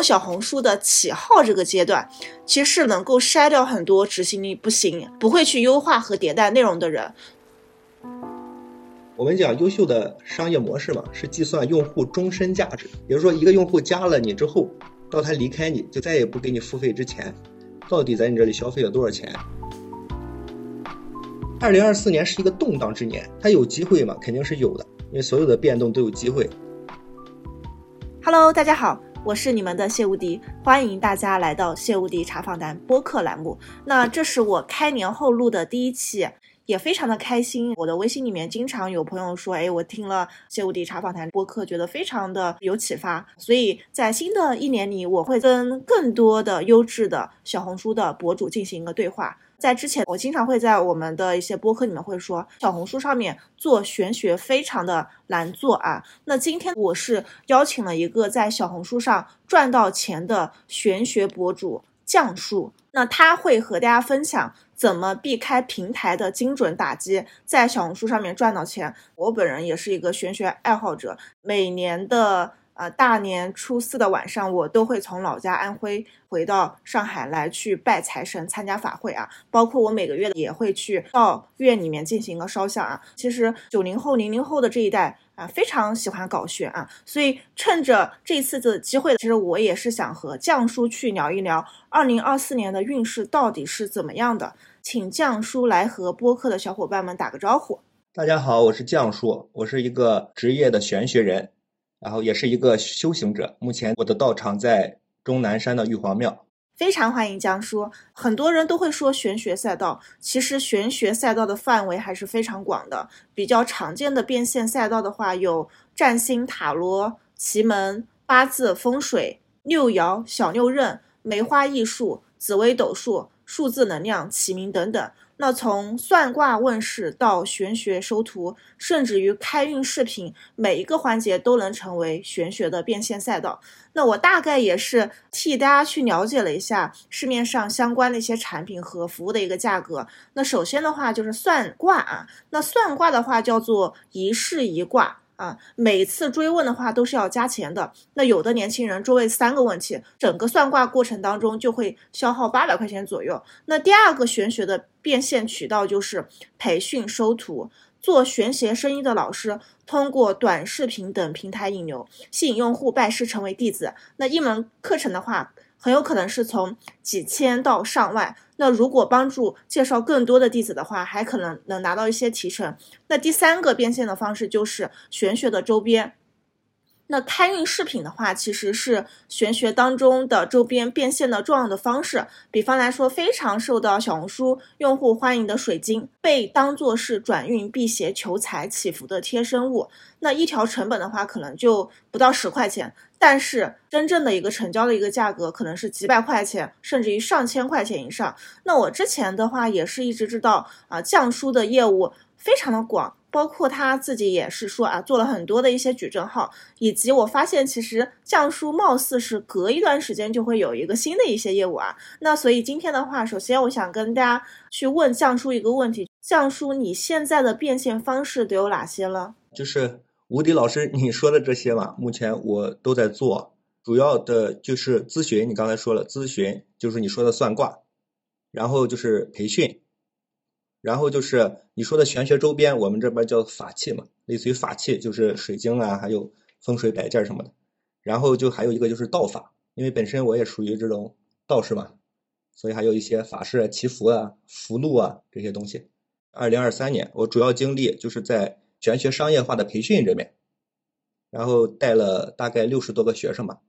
小红书的起号这个阶段，其实是能够筛掉很多执行力不行、不会去优化和迭代内容的人。我们讲优秀的商业模式嘛，是计算用户终身价值。比如说，一个用户加了你之后，到他离开你就再也不给你付费之前，到底在你这里消费了多少钱？二零二四年是一个动荡之年，它有机会吗？肯定是有的，因为所有的变动都有机会。Hello，大家好。我是你们的谢无敌，欢迎大家来到谢无敌茶访谈播客栏目。那这是我开年后录的第一期，也非常的开心。我的微信里面经常有朋友说，哎，我听了谢无敌茶访谈播客，觉得非常的有启发。所以在新的一年里，我会跟更多的优质的小红书的博主进行一个对话。在之前，我经常会在我们的一些播客里面会说，小红书上面做玄学非常的难做啊。那今天我是邀请了一个在小红书上赚到钱的玄学博主降树，那他会和大家分享怎么避开平台的精准打击，在小红书上面赚到钱。我本人也是一个玄学爱好者，每年的。呃，大年初四的晚上，我都会从老家安徽回到上海来去拜财神、参加法会啊。包括我每个月也会去到院里面进行一个烧香啊。其实九零后、零零后的这一代啊，非常喜欢搞玄啊。所以趁着这次的机会，其实我也是想和降叔去聊一聊二零二四年的运势到底是怎么样的。请降叔来和播客的小伙伴们打个招呼。大家好，我是降叔，我是一个职业的玄学人。然后也是一个修行者。目前我的道场在终南山的玉皇庙。非常欢迎江叔。很多人都会说玄学赛道，其实玄学赛道的范围还是非常广的。比较常见的变现赛道的话，有占星、塔罗、奇门、八字、风水、六爻、小六壬、梅花易数、紫微斗数、数字能量、起名等等。那从算卦问世到玄学收徒，甚至于开运视频，每一个环节都能成为玄学的变现赛道。那我大概也是替大家去了解了一下市面上相关的一些产品和服务的一个价格。那首先的话就是算卦啊，那算卦的话叫做一事一卦。啊，每次追问的话都是要加钱的。那有的年轻人追问三个问题，整个算卦过程当中就会消耗八百块钱左右。那第二个玄学的变现渠道就是培训收徒，做玄学生意的老师通过短视频等平台引流，吸引用户拜师成为弟子。那一门课程的话。很有可能是从几千到上万。那如果帮助介绍更多的弟子的话，还可能能拿到一些提成。那第三个变现的方式就是玄学的周边。那开运饰品的话，其实是玄学当中的周边变现的重要的方式。比方来说，非常受到小红书用户欢迎的水晶，被当做是转运、辟邪、求财、祈福的贴身物。那一条成本的话，可能就不到十块钱，但是真正的一个成交的一个价格，可能是几百块钱，甚至于上千块钱以上。那我之前的话，也是一直知道啊，降书的业务非常的广。包括他自己也是说啊，做了很多的一些矩阵号，以及我发现其实降叔貌似是隔一段时间就会有一个新的一些业务啊。那所以今天的话，首先我想跟大家去问降叔一个问题：降叔，你现在的变现方式都有哪些了？就是吴迪老师你说的这些嘛，目前我都在做，主要的就是咨询。你刚才说了咨询，就是你说的算卦，然后就是培训。然后就是你说的玄学周边，我们这边叫法器嘛，类似于法器，就是水晶啊，还有风水摆件什么的。然后就还有一个就是道法，因为本身我也属于这种道士嘛，所以还有一些法事、祈福啊、福禄啊这些东西。二零二三年，我主要精力就是在玄学商业化的培训这边，然后带了大概六十多个学生吧。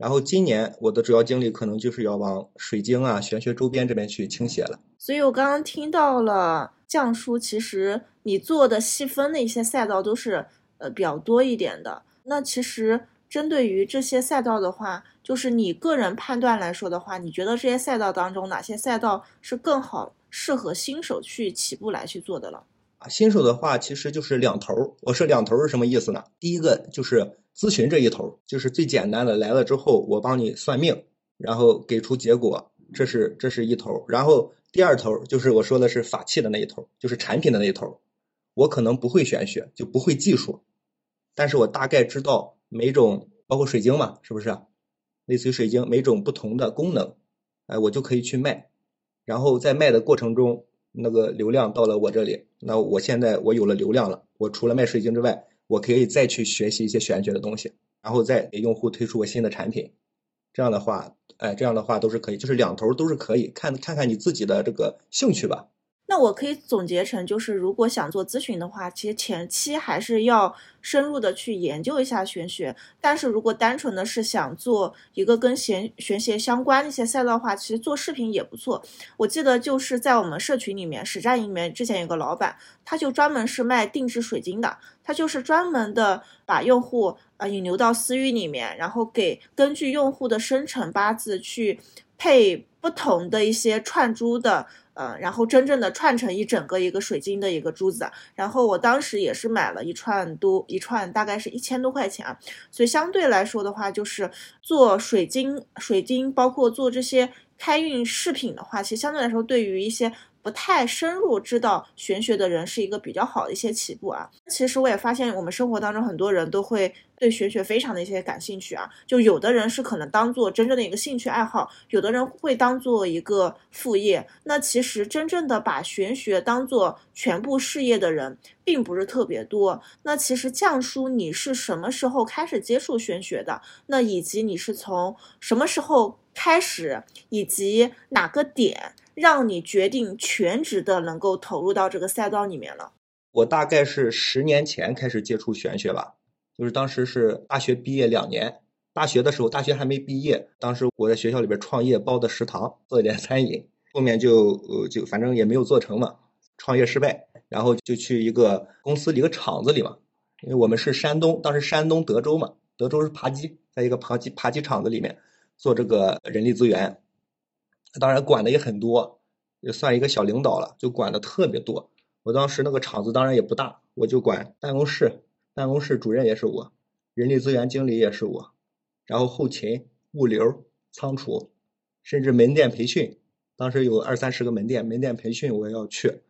然后今年我的主要精力可能就是要往水晶啊、玄学周边这边去倾斜了。所以我刚刚听到了降叔，其实你做的细分的一些赛道都是呃比较多一点的。那其实针对于这些赛道的话，就是你个人判断来说的话，你觉得这些赛道当中哪些赛道是更好适合新手去起步来去做的了？啊，新手的话其实就是两头。我说两头是什么意思呢？第一个就是。咨询这一头就是最简单的，来了之后我帮你算命，然后给出结果，这是这是一头。然后第二头就是我说的是法器的那一头，就是产品的那一头。我可能不会玄学，就不会技术，但是我大概知道每种，包括水晶嘛，是不是？类似于水晶每种不同的功能，哎，我就可以去卖，然后在卖的过程中，那个流量到了我这里，那我现在我有了流量了，我除了卖水晶之外，我可以再去学习一些玄学的东西，然后再给用户推出我新的产品，这样的话，哎，这样的话都是可以，就是两头都是可以，看看看你自己的这个兴趣吧。那我可以总结成，就是如果想做咨询的话，其实前期还是要深入的去研究一下玄学。但是如果单纯的是想做一个跟玄玄学相关的一些赛道的话，其实做视频也不错。我记得就是在我们社群里面，实战里面之前有个老板，他就专门是卖定制水晶的，他就是专门的把用户啊引流到私域里面，然后给根据用户的生辰八字去配不同的一些串珠的。嗯，然后真正的串成一整个一个水晶的一个珠子，然后我当时也是买了一串多一串，大概是一千多块钱啊，所以相对来说的话，就是做水晶水晶，包括做这些开运饰品的话，其实相对来说对于一些。不太深入知道玄学的人是一个比较好的一些起步啊。其实我也发现，我们生活当中很多人都会对玄学非常的一些感兴趣啊。就有的人是可能当做真正的一个兴趣爱好，有的人会当做一个副业。那其实真正的把玄学当做全部事业的人，并不是特别多。那其实降叔，你是什么时候开始接触玄学的？那以及你是从什么时候开始，以及哪个点？让你决定全职的能够投入到这个赛道里面了。我大概是十年前开始接触玄学吧，就是当时是大学毕业两年，大学的时候大学还没毕业，当时我在学校里边创业包的食堂，做一点餐饮，后面就呃就反正也没有做成嘛，创业失败，然后就去一个公司里一个厂子里嘛，因为我们是山东，当时山东德州嘛，德州是扒鸡，在一个扒鸡扒鸡厂子里面做这个人力资源。当然管的也很多，也算一个小领导了，就管的特别多。我当时那个厂子当然也不大，我就管办公室，办公室主任也是我，人力资源经理也是我，然后后勤、物流、仓储，甚至门店培训，当时有二三十个门店，门店培训我也要去，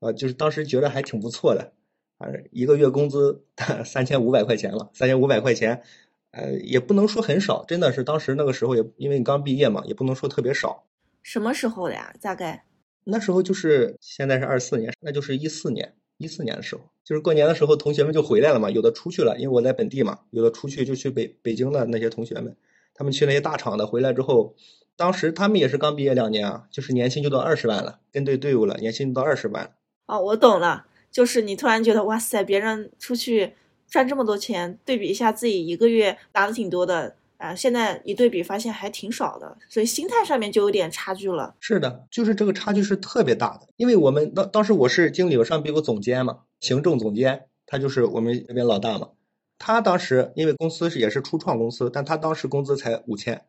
啊，就是当时觉得还挺不错的，啊，一个月工资 三千五百块钱了，三千五百块钱。呃，也不能说很少，真的是当时那个时候也因为你刚毕业嘛，也不能说特别少。什么时候的呀？大概那时候就是现在是二四年，那就是一四年，一四年的时候，就是过年的时候，同学们就回来了嘛，有的出去了，因为我在本地嘛，有的出去就去北北京的那些同学们，他们去那些大厂的，回来之后，当时他们也是刚毕业两年啊，就是年薪就到二十万了，跟对队伍了，年薪到二十万。哦，我懂了，就是你突然觉得哇塞，别人出去。赚这么多钱，对比一下自己一个月拿的挺多的啊，现在一对比发现还挺少的，所以心态上面就有点差距了。是的，就是这个差距是特别大的，因为我们当当时我是经理，我上边有个总监嘛，行政总监，他就是我们这边老大嘛。他当时因为公司是也是初创公司，但他当时工资才五千，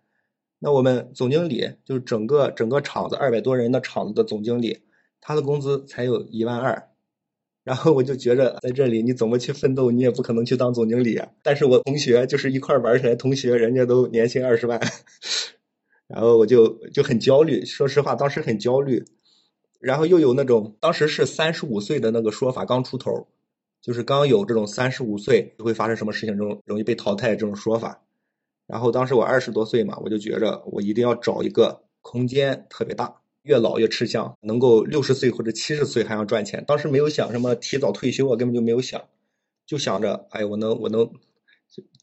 那我们总经理就是整个整个厂子二百多人的厂子的总经理，他的工资才有一万二。然后我就觉着在这里你怎么去奋斗，你也不可能去当总经理啊。但是我同学就是一块玩起来，同学人家都年薪二十万，然后我就就很焦虑。说实话，当时很焦虑。然后又有那种当时是三十五岁的那个说法刚出头，就是刚有这种三十五岁会发生什么事情这种容易被淘汰这种说法。然后当时我二十多岁嘛，我就觉着我一定要找一个空间特别大。越老越吃香，能够六十岁或者七十岁还要赚钱。当时没有想什么提早退休啊，根本就没有想，就想着，哎，我能我能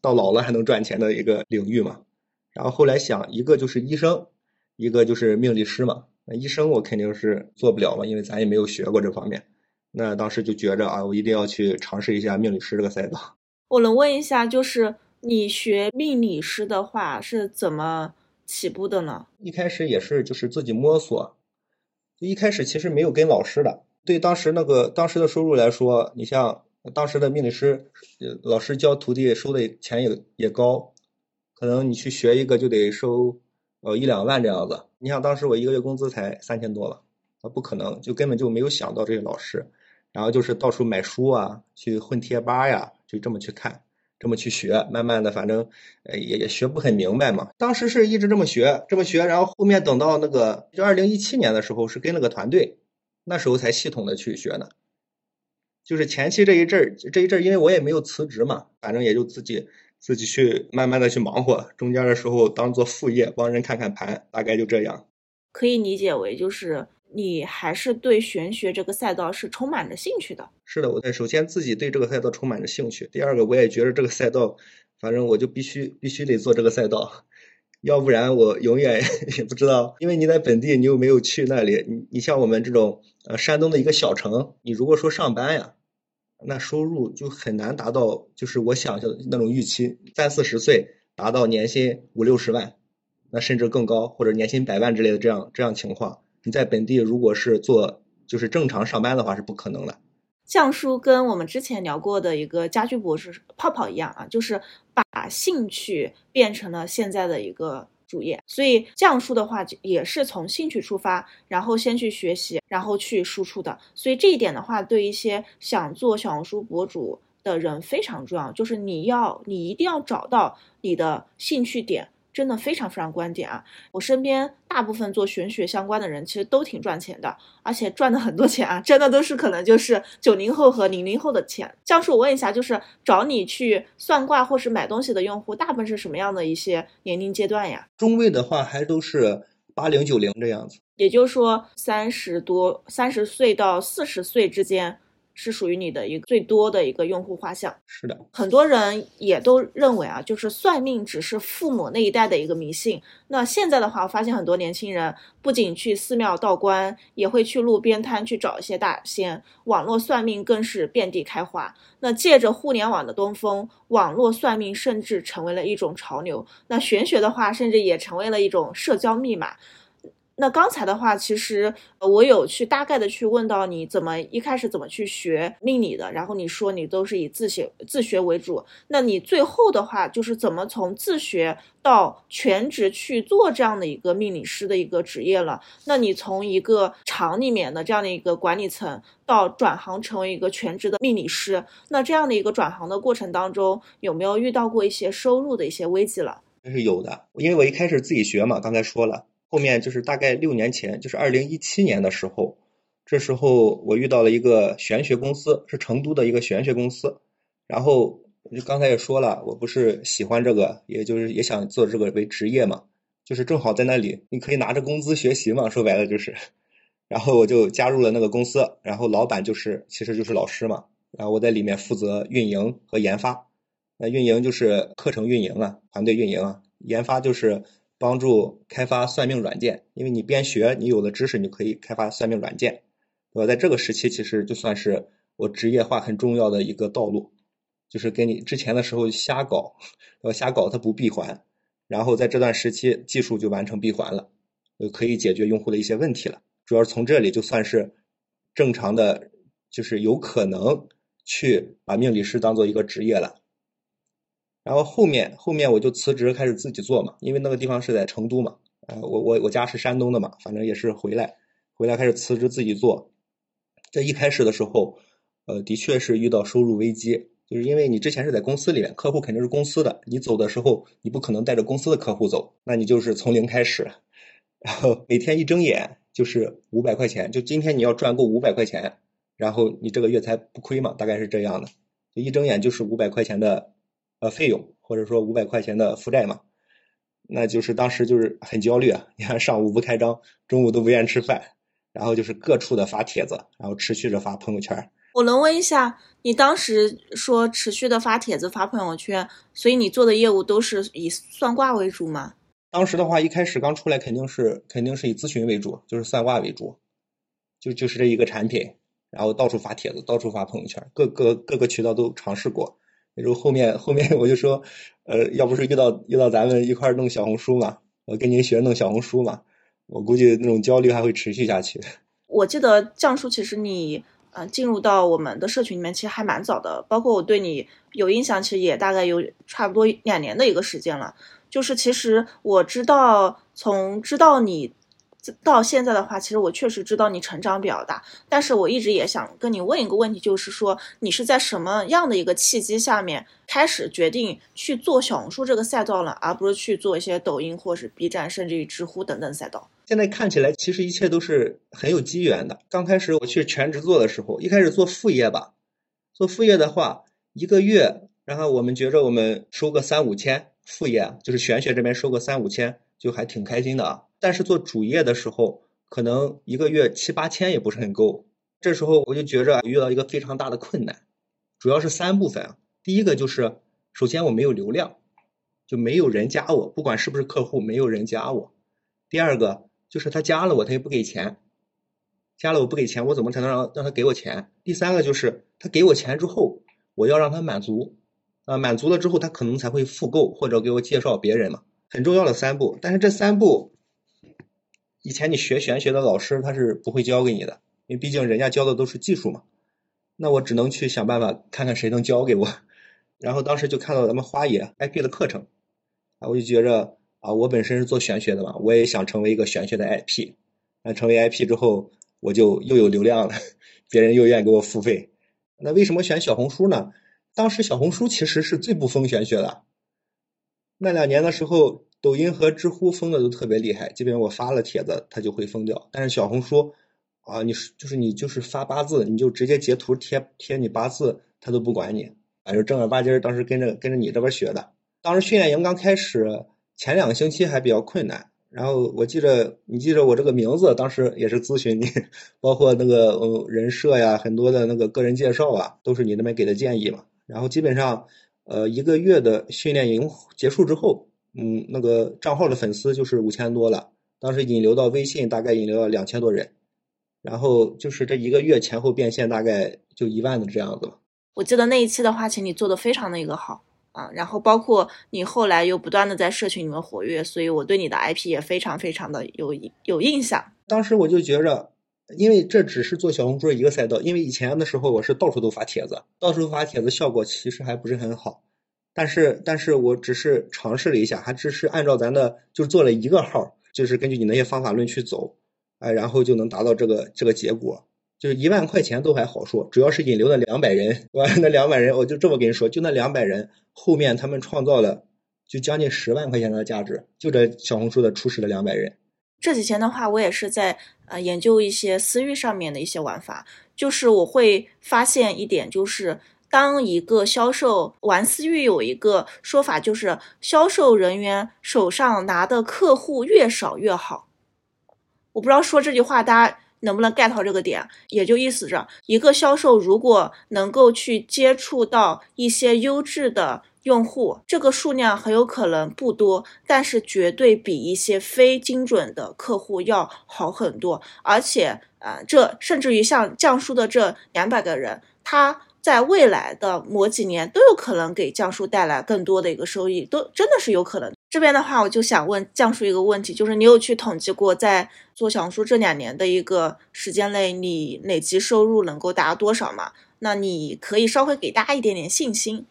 到老了还能赚钱的一个领域嘛。然后后来想，一个就是医生，一个就是命理师嘛。那医生我肯定是做不了嘛，因为咱也没有学过这方面。那当时就觉着啊，我一定要去尝试一下命理师这个赛道。我能问一下，就是你学命理师的话是怎么起步的呢？一开始也是就是自己摸索。一开始其实没有跟老师的，对当时那个当时的收入来说，你像当时的命理师，老师教徒弟收的钱也也高，可能你去学一个就得收呃一两万这样子。你想当时我一个月工资才三千多了，啊不可能，就根本就没有想到这些老师，然后就是到处买书啊，去混贴吧呀，就这么去看。这么去学，慢慢的，反正呃也也学不很明白嘛。当时是一直这么学，这么学，然后后面等到那个就二零一七年的时候，是跟了个团队，那时候才系统的去学的。就是前期这一阵儿，这一阵儿，因为我也没有辞职嘛，反正也就自己自己去慢慢的去忙活，中间的时候当做副业帮人看看盘，大概就这样。可以理解为就是你还是对玄学这个赛道是充满着兴趣的。是的，我首先自己对这个赛道充满着兴趣，第二个我也觉得这个赛道，反正我就必须必须得做这个赛道，要不然我永远 也不知道，因为你在本地，你又没有去那里，你你像我们这种呃山东的一个小城，你如果说上班呀。那收入就很难达到，就是我想象的那种预期，三四十岁达到年薪五六十万，那甚至更高，或者年薪百万之类的这样这样情况，你在本地如果是做就是正常上班的话是不可能的。匠叔跟我们之前聊过的一个家居博士泡泡一样啊，就是把兴趣变成了现在的一个。主业，所以降书的话也是从兴趣出发，然后先去学习，然后去输出的。所以这一点的话，对一些想做小红书博主的人非常重要，就是你要你一定要找到你的兴趣点。真的非常非常关键啊！我身边大部分做玄学相关的人，其实都挺赚钱的，而且赚的很多钱啊，真的都是可能就是九零后和零零后的钱。教授，我问一下，就是找你去算卦或是买东西的用户，大部分是什么样的一些年龄阶段呀？中位的话，还都是八零九零这样子，也就是说三十多、三十岁到四十岁之间。是属于你的一个最多的一个用户画像。是的，很多人也都认为啊，就是算命只是父母那一代的一个迷信。那现在的话，我发现很多年轻人不仅去寺庙道观，也会去路边摊去找一些大仙。网络算命更是遍地开花。那借着互联网的东风，网络算命甚至成为了一种潮流。那玄学的话，甚至也成为了一种社交密码。那刚才的话，其实我有去大概的去问到你怎么一开始怎么去学命理的，然后你说你都是以自学自学为主，那你最后的话就是怎么从自学到全职去做这样的一个命理师的一个职业了？那你从一个厂里面的这样的一个管理层到转行成为一个全职的命理师，那这样的一个转行的过程当中，有没有遇到过一些收入的一些危机了？那是有的，因为我一开始自己学嘛，刚才说了。后面就是大概六年前，就是二零一七年的时候，这时候我遇到了一个玄学公司，是成都的一个玄学公司。然后就刚才也说了，我不是喜欢这个，也就是也想做这个为职业嘛，就是正好在那里，你可以拿着工资学习嘛，说白了就是。然后我就加入了那个公司，然后老板就是其实就是老师嘛，然后我在里面负责运营和研发。那运营就是课程运营啊，团队运营啊，研发就是。帮助开发算命软件，因为你边学，你有了知识，你就可以开发算命软件。我在这个时期，其实就算是我职业化很重要的一个道路，就是跟你之前的时候瞎搞，呃，瞎搞它不闭环，然后在这段时期技术就完成闭环了，就可以解决用户的一些问题了。主要是从这里就算是正常的，就是有可能去把命理师当做一个职业了。然后后面后面我就辞职开始自己做嘛，因为那个地方是在成都嘛，呃，我我我家是山东的嘛，反正也是回来回来开始辞职自己做。这一开始的时候，呃，的确是遇到收入危机，就是因为你之前是在公司里面，客户肯定是公司的，你走的时候你不可能带着公司的客户走，那你就是从零开始，然后每天一睁眼就是五百块钱，就今天你要赚够五百块钱，然后你这个月才不亏嘛，大概是这样的，就一睁眼就是五百块钱的。呃，费用或者说五百块钱的负债嘛，那就是当时就是很焦虑啊。你看上午不开张，中午都不愿吃饭，然后就是各处的发帖子，然后持续着发朋友圈。我能问一下，你当时说持续的发帖子、发朋友圈，所以你做的业务都是以算卦为主吗？当时的话，一开始刚出来肯定是肯定是以咨询为主，就是算卦为主，就就是这一个产品，然后到处发帖子，到处发朋友圈，各个各个渠道都尝试过。然后后面后面我就说，呃，要不是遇到遇到咱们一块弄小红书嘛，我跟您学弄小红书嘛，我估计那种焦虑还会持续下去。我记得降叔，其实你呃进入到我们的社群里面其实还蛮早的，包括我对你有印象，其实也大概有差不多两年的一个时间了。就是其实我知道，从知道你。到现在的话，其实我确实知道你成长比较大，但是我一直也想跟你问一个问题，就是说你是在什么样的一个契机下面开始决定去做小红书这个赛道了，而不是去做一些抖音或是 B 站，甚至于知乎等等赛道？现在看起来，其实一切都是很有机缘的。刚开始我去全职做的时候，一开始做副业吧，做副业的话，一个月然后我们觉着我们收个三五千，副业就是玄学这边收个三五千，就还挺开心的啊。但是做主业的时候，可能一个月七八千也不是很够。这时候我就觉着遇到一个非常大的困难，主要是三部分啊。第一个就是，首先我没有流量，就没有人加我，不管是不是客户，没有人加我。第二个就是他加了我，他也不给钱，加了我不给钱，我怎么才能让让他给我钱？第三个就是他给我钱之后，我要让他满足，啊，满足了之后他可能才会复购或者给我介绍别人嘛，很重要的三步。但是这三步，以前你学玄学的老师他是不会教给你的。因为毕竟人家教的都是技术嘛，那我只能去想办法看看谁能教给我。然后当时就看到咱们花野 IP 的课程，啊，我就觉着啊，我本身是做玄学的嘛，我也想成为一个玄学的 IP。那成为 IP 之后，我就又有流量了，别人又愿意给我付费。那为什么选小红书呢？当时小红书其实是最不封玄学的。那两年的时候，抖音和知乎封的都特别厉害，基本上我发了帖子，它就会封掉。但是小红书。啊，你是就是你就是发八字，你就直接截图贴贴你八字，他都不管你。反正正儿八经当时跟着跟着你这边学的。当时训练营刚开始前两个星期还比较困难，然后我记着你记着我这个名字，当时也是咨询你，包括那个呃人设呀，很多的那个个人介绍啊，都是你那边给的建议嘛。然后基本上呃一个月的训练营结束之后，嗯，那个账号的粉丝就是五千多了，当时引流到微信大概引流了两千多人。然后就是这一个月前后变现大概就一万的这样子了。我记得那一期的话，请你做的非常的一个好啊，然后包括你后来又不断的在社群里面活跃，所以我对你的 IP 也非常非常的有有印象。当时我就觉着，因为这只是做小红书一个赛道，因为以前的时候我是到处都发帖子，到处发帖子效果其实还不是很好，但是但是我只是尝试了一下，还只是按照咱的就做了一个号，就是根据你那些方法论去走。哎，然后就能达到这个这个结果，就是一万块钱都还好说，主要是引流的两百人，对吧？那两百人，我就这么跟你说，就那两百人，后面他们创造了就将近十万块钱的价值，就这小红书的初始的两百人。这几天的话，我也是在呃研究一些私域上面的一些玩法，就是我会发现一点，就是当一个销售王思玉，有一个说法，就是销售人员手上拿的客户越少越好。我不知道说这句话大家能不能 get 到这个点，也就意思着一个销售如果能够去接触到一些优质的用户，这个数量很有可能不多，但是绝对比一些非精准的客户要好很多。而且，呃，这甚至于像降叔的这两百个人，他在未来的某几年都有可能给降叔带来更多的一个收益，都真的是有可能。这边的话，我就想问降叔一个问题，就是你有去统计过，在做小红书这两年的一个时间内，你累计收入能够达多少吗？那你可以稍微给大家一点点信心。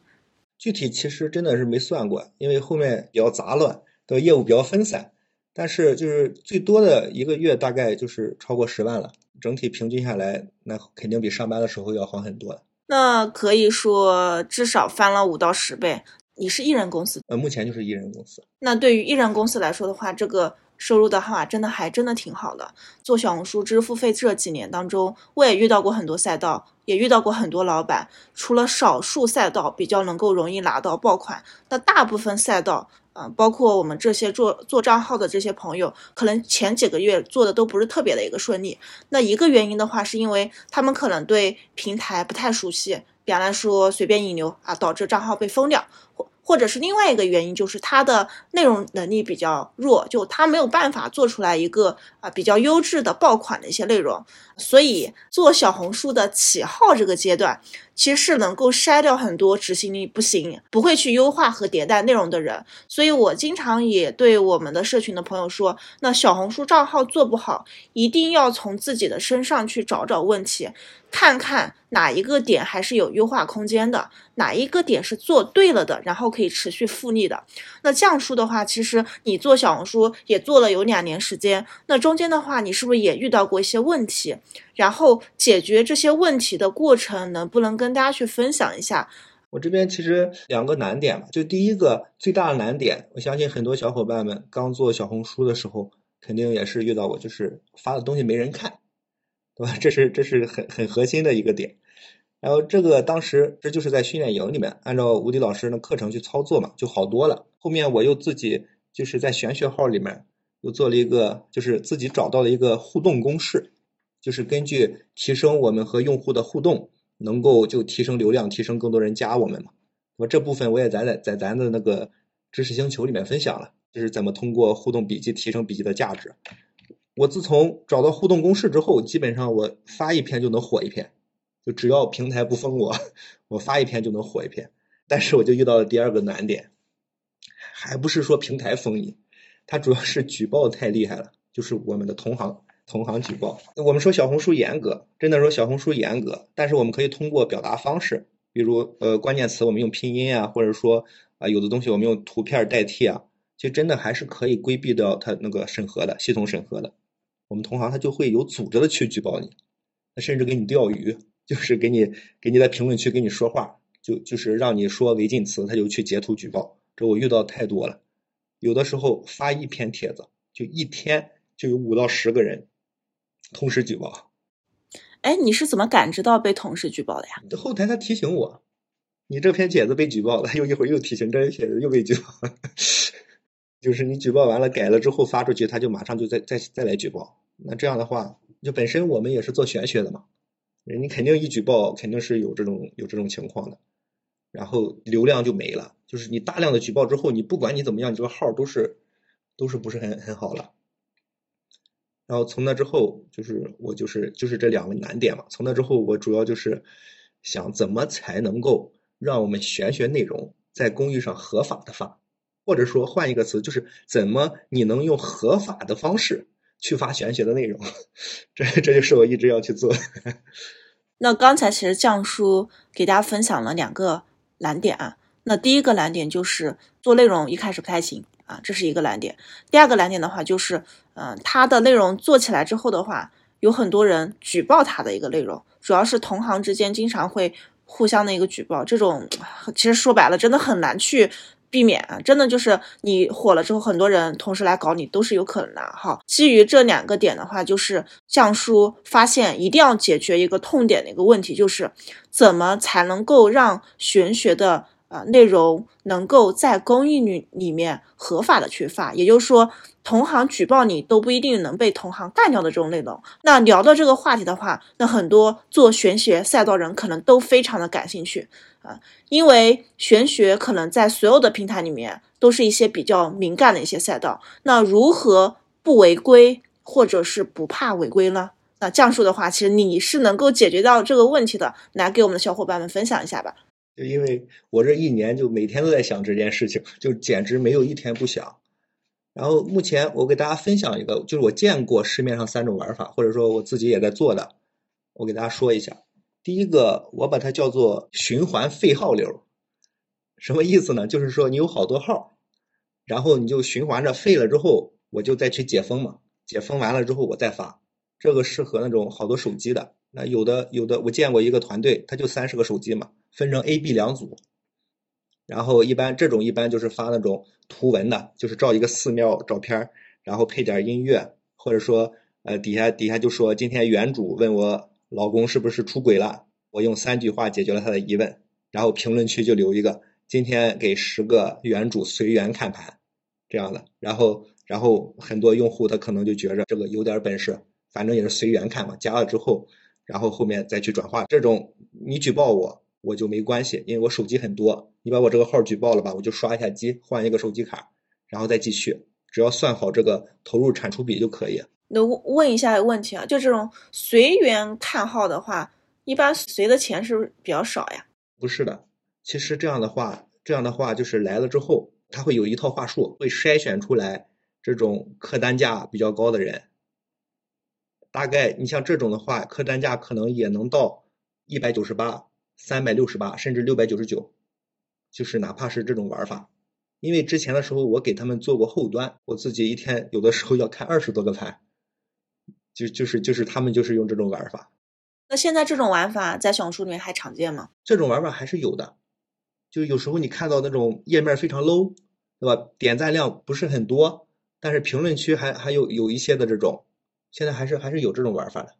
具体其实真的是没算过，因为后面比较杂乱，的业务比较分散。但是就是最多的一个月大概就是超过十万了，整体平均下来，那肯定比上班的时候要好很多了。那可以说至少翻了五到十倍。你是艺人公司？呃，目前就是艺人公司。那对于艺人公司来说的话，这个收入的话，真的还真的挺好的。做小红书知识付费这几年当中，我也遇到过很多赛道，也遇到过很多老板。除了少数赛道比较能够容易拿到爆款，那大部分赛道。啊，包括我们这些做做账号的这些朋友，可能前几个月做的都不是特别的一个顺利。那一个原因的话，是因为他们可能对平台不太熟悉，比方来说随便引流啊，导致账号被封掉。或者是另外一个原因，就是它的内容能力比较弱，就它没有办法做出来一个啊比较优质的爆款的一些内容。所以做小红书的起号这个阶段，其实是能够筛掉很多执行力不行、不会去优化和迭代内容的人。所以我经常也对我们的社群的朋友说，那小红书账号做不好，一定要从自己的身上去找找问题。看看哪一个点还是有优化空间的，哪一个点是做对了的，然后可以持续复利的。那降叔的话，其实你做小红书也做了有两年时间，那中间的话，你是不是也遇到过一些问题？然后解决这些问题的过程，能不能跟大家去分享一下？我这边其实两个难点吧，就第一个最大的难点，我相信很多小伙伴们刚做小红书的时候，肯定也是遇到过，就是发的东西没人看。对吧？这是这是很很核心的一个点。然后这个当时这就是在训练营里面按照吴迪老师的课程去操作嘛，就好多了。后面我又自己就是在玄学号里面又做了一个，就是自己找到了一个互动公式，就是根据提升我们和用户的互动，能够就提升流量，提升更多人加我们嘛。那么这部分我也在在在咱的那个知识星球里面分享了，就是怎么通过互动笔记提升笔记的价值。我自从找到互动公式之后，基本上我发一篇就能火一篇，就只要平台不封我，我发一篇就能火一篇。但是我就遇到了第二个难点，还不是说平台封你，它主要是举报太厉害了，就是我们的同行同行举报。我们说小红书严格，真的说小红书严格，但是我们可以通过表达方式，比如呃关键词我们用拼音啊，或者说啊有的东西我们用图片代替啊，其实真的还是可以规避掉它那个审核的系统审核的。我们同行他就会有组织的去举报你，他甚至给你钓鱼，就是给你给你在评论区给你说话，就就是让你说违禁词，他就去截图举报。这我遇到太多了，有的时候发一篇帖子，就一天就有五到十个人同时举报。哎，你是怎么感知到被同时举报的呀？后台他提醒我，你这篇帖子被举报了，又一会儿又提醒这篇帖子又被举报。就是你举报完了改了之后发出去，他就马上就再再再来举报。那这样的话，就本身我们也是做玄学的嘛，你肯定一举报肯定是有这种有这种情况的，然后流量就没了。就是你大量的举报之后，你不管你怎么样，你这个号都是都是不是很很好了。然后从那之后，就是我就是就是这两个难点嘛。从那之后，我主要就是想怎么才能够让我们玄学内容在公域上合法的发。或者说换一个词，就是怎么你能用合法的方式去发玄学的内容？这这就是我一直要去做。那刚才其实酱叔给大家分享了两个难点啊。那第一个难点就是做内容一开始不太行啊，这是一个难点。第二个难点的话就是，嗯，他的内容做起来之后的话，有很多人举报他的一个内容，主要是同行之间经常会互相的一个举报，这种其实说白了真的很难去。避免啊，真的就是你火了之后，很多人同时来搞你都是有可能的哈。基于这两个点的话，就是降书发现一定要解决一个痛点的一个问题，就是怎么才能够让玄学的啊内容能够在公益里里面合法的去发，也就是说。同行举报你都不一定能被同行干掉的这种内容，那聊到这个话题的话，那很多做玄学赛道人可能都非常的感兴趣啊，因为玄学可能在所有的平台里面都是一些比较敏感的一些赛道。那如何不违规，或者是不怕违规呢？那降叔的话，其实你是能够解决到这个问题的，来给我们的小伙伴们分享一下吧。就因为我这一年就每天都在想这件事情，就简直没有一天不想。然后目前我给大家分享一个，就是我见过市面上三种玩法，或者说我自己也在做的，我给大家说一下。第一个，我把它叫做循环废号流，什么意思呢？就是说你有好多号，然后你就循环着废了之后，我就再去解封嘛，解封完了之后我再发。这个适合那种好多手机的。那有的有的，我见过一个团队，他就三十个手机嘛，分成 A、B 两组。然后一般这种一般就是发那种图文的，就是照一个寺庙照片然后配点音乐，或者说呃底下底下就说今天原主问我老公是不是出轨了，我用三句话解决了他的疑问，然后评论区就留一个今天给十个原主随缘看盘这样的，然后然后很多用户他可能就觉着这个有点本事，反正也是随缘看嘛，加了之后，然后后面再去转化，这种你举报我。我就没关系，因为我手机很多，你把我这个号举报了吧，我就刷一下机，换一个手机卡，然后再继续，只要算好这个投入产出比就可以。那问一下问题啊，就这种随缘看号的话，一般随的钱是不是比较少呀？不是的，其实这样的话，这样的话就是来了之后，他会有一套话术，会筛选出来这种客单价比较高的人。大概你像这种的话，客单价可能也能到一百九十八。三百六十八，甚至六百九十九，就是哪怕是这种玩法，因为之前的时候我给他们做过后端，我自己一天有的时候要看二十多个盘，就就是就是他们就是用这种玩法。那现在这种玩法在小红书里面还常见吗？这种玩法还是有的，就有时候你看到那种页面非常 low，对吧？点赞量不是很多，但是评论区还还有有一些的这种，现在还是还是有这种玩法的，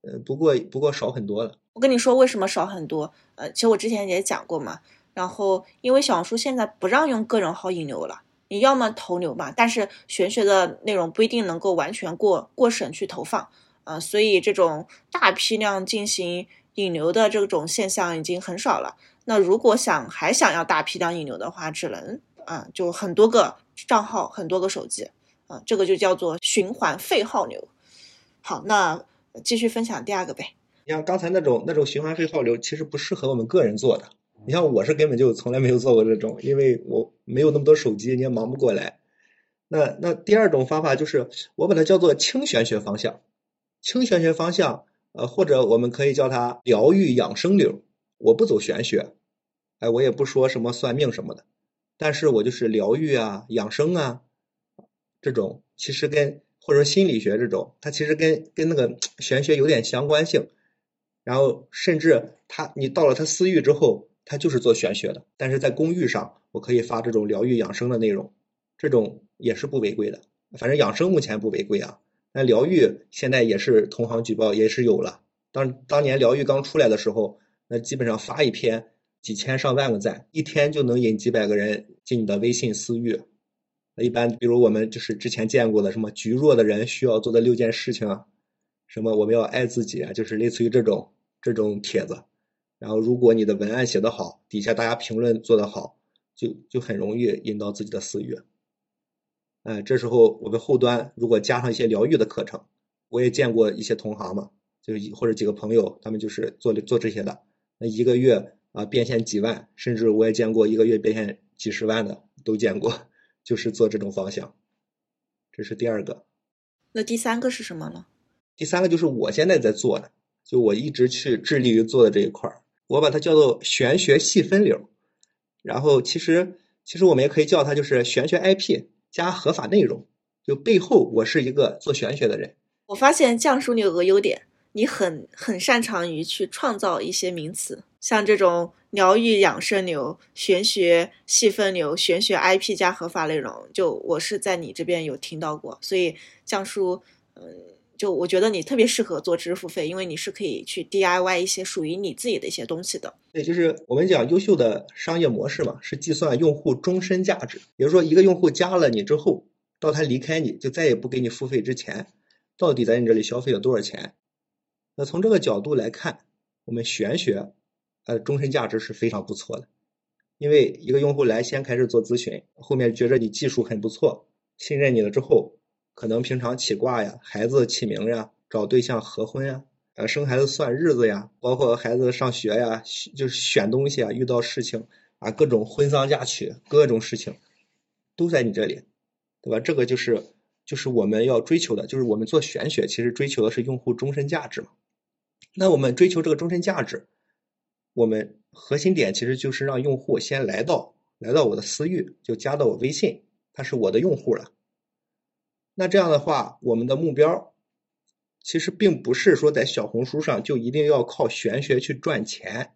呃，不过不过少很多了。我跟你说为什么少很多？呃，其实我之前也讲过嘛。然后因为小红书现在不让用个人号引流了，你要么投流嘛，但是玄学的内容不一定能够完全过过审去投放，啊，所以这种大批量进行引流的这种现象已经很少了。那如果想还想要大批量引流的话，只能啊，就很多个账号，很多个手机，啊，这个就叫做循环费号流。好，那继续分享第二个呗。你像刚才那种那种循环费号流，其实不适合我们个人做的。你像我是根本就从来没有做过这种，因为我没有那么多手机，你也忙不过来。那那第二种方法就是我把它叫做轻玄学方向，轻玄学方向，呃，或者我们可以叫它疗愈养生流。我不走玄学，哎，我也不说什么算命什么的，但是我就是疗愈啊、养生啊这种，其实跟或者说心理学这种，它其实跟跟那个玄学有点相关性。然后甚至他你到了他私域之后。他就是做玄学的，但是在公寓上，我可以发这种疗愈养生的内容，这种也是不违规的。反正养生目前不违规啊，那疗愈现在也是同行举报也是有了。当当年疗愈刚出来的时候，那基本上发一篇几千上万个赞，一天就能引几百个人进你的微信私域。那一般比如我们就是之前见过的什么局弱的人需要做的六件事情啊，什么我们要爱自己啊，就是类似于这种这种帖子。然后，如果你的文案写得好，底下大家评论做得好，就就很容易引到自己的私域。哎，这时候我们后端如果加上一些疗愈的课程，我也见过一些同行嘛，就是或者几个朋友，他们就是做做这些的，那一个月啊变现几万，甚至我也见过一个月变现几十万的，都见过，就是做这种方向。这是第二个。那第三个是什么呢？第三个就是我现在在做的，就我一直去致力于做的这一块儿。我把它叫做玄学细分流，然后其实其实我们也可以叫它就是玄学 IP 加合法内容，就背后我是一个做玄学的人。我发现降叔你有个优点，你很很擅长于去创造一些名词，像这种疗愈养生流、玄学细分流、玄学 IP 加合法内容，就我是在你这边有听到过，所以降叔，嗯。就我觉得你特别适合做知识付费，因为你是可以去 DIY 一些属于你自己的一些东西的。对，就是我们讲优秀的商业模式嘛，是计算用户终身价值。比如说，一个用户加了你之后，到他离开你就再也不给你付费之前，到底在你这里消费了多少钱？那从这个角度来看，我们玄学，呃，终身价值是非常不错的。因为一个用户来先开始做咨询，后面觉着你技术很不错，信任你了之后。可能平常起卦呀，孩子起名呀，找对象合婚呀，呃，生孩子算日子呀，包括孩子上学呀，就是选东西啊，遇到事情啊，各种婚丧嫁娶，各种事情都在你这里，对吧？这个就是就是我们要追求的，就是我们做玄学，其实追求的是用户终身价值嘛。那我们追求这个终身价值，我们核心点其实就是让用户先来到来到我的私域，就加到我微信，他是我的用户了。那这样的话，我们的目标其实并不是说在小红书上就一定要靠玄学去赚钱，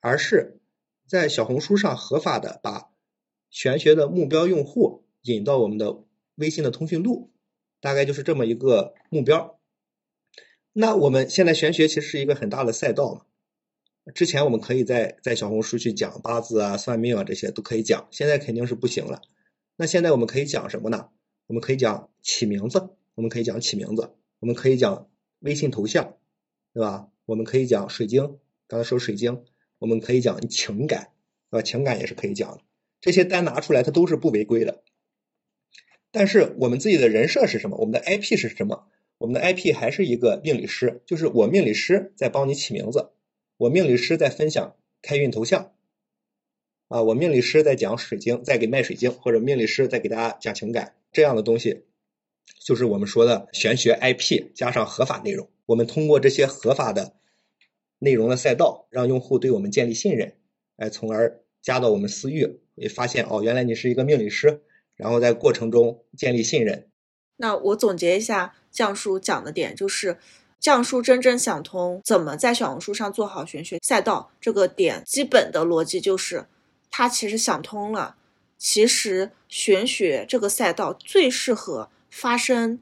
而是在小红书上合法的把玄学的目标用户引到我们的微信的通讯录，大概就是这么一个目标。那我们现在玄学其实是一个很大的赛道嘛，之前我们可以在在小红书去讲八字啊、算命啊这些都可以讲，现在肯定是不行了。那现在我们可以讲什么呢？我们可以讲起名字，我们可以讲起名字，我们可以讲微信头像，对吧？我们可以讲水晶，刚才说水晶，我们可以讲情感，对吧？情感也是可以讲的，这些单拿出来它都是不违规的。但是我们自己的人设是什么？我们的 IP 是什么？我们的 IP 还是一个命理师，就是我命理师在帮你起名字，我命理师在分享开运头像，啊，我命理师在讲水晶，在给卖水晶，或者命理师在给大家讲情感。这样的东西，就是我们说的玄学 IP 加上合法内容。我们通过这些合法的内容的赛道，让用户对我们建立信任，哎，从而加到我们私域，会发现哦，原来你是一个命理师，然后在过程中建立信任。那我总结一下，降叔讲的点就是，降叔真正想通怎么在小红书上做好玄学赛道这个点，基本的逻辑就是，他其实想通了。其实玄学这个赛道最适合发生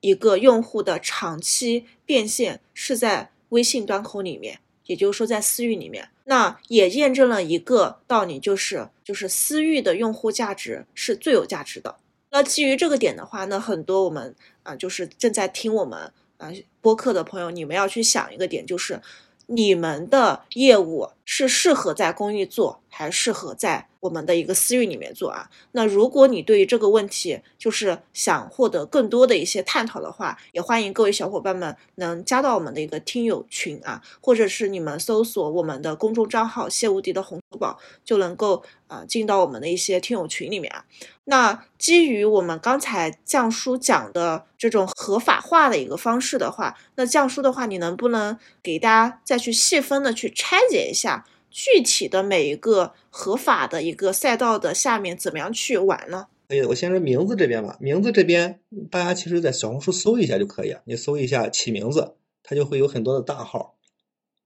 一个用户的长期变现，是在微信端口里面，也就是说在私域里面，那也验证了一个道理，就是就是私域的用户价值是最有价值的。那基于这个点的话，那很多我们啊，就是正在听我们啊播客的朋友，你们要去想一个点，就是你们的业务是适合在公寓做，还适合在？我们的一个私域里面做啊，那如果你对于这个问题就是想获得更多的一些探讨的话，也欢迎各位小伙伴们能加到我们的一个听友群啊，或者是你们搜索我们的公众账号谢无敌的红书宝，就能够啊进到我们的一些听友群里面啊。那基于我们刚才降叔讲的这种合法化的一个方式的话，那降叔的话，你能不能给大家再去细分的去拆解一下？具体的每一个合法的一个赛道的下面怎么样去玩呢？可以，我先说名字这边吧。名字这边大家其实在小红书搜一下就可以，你搜一下起名字，它就会有很多的大号。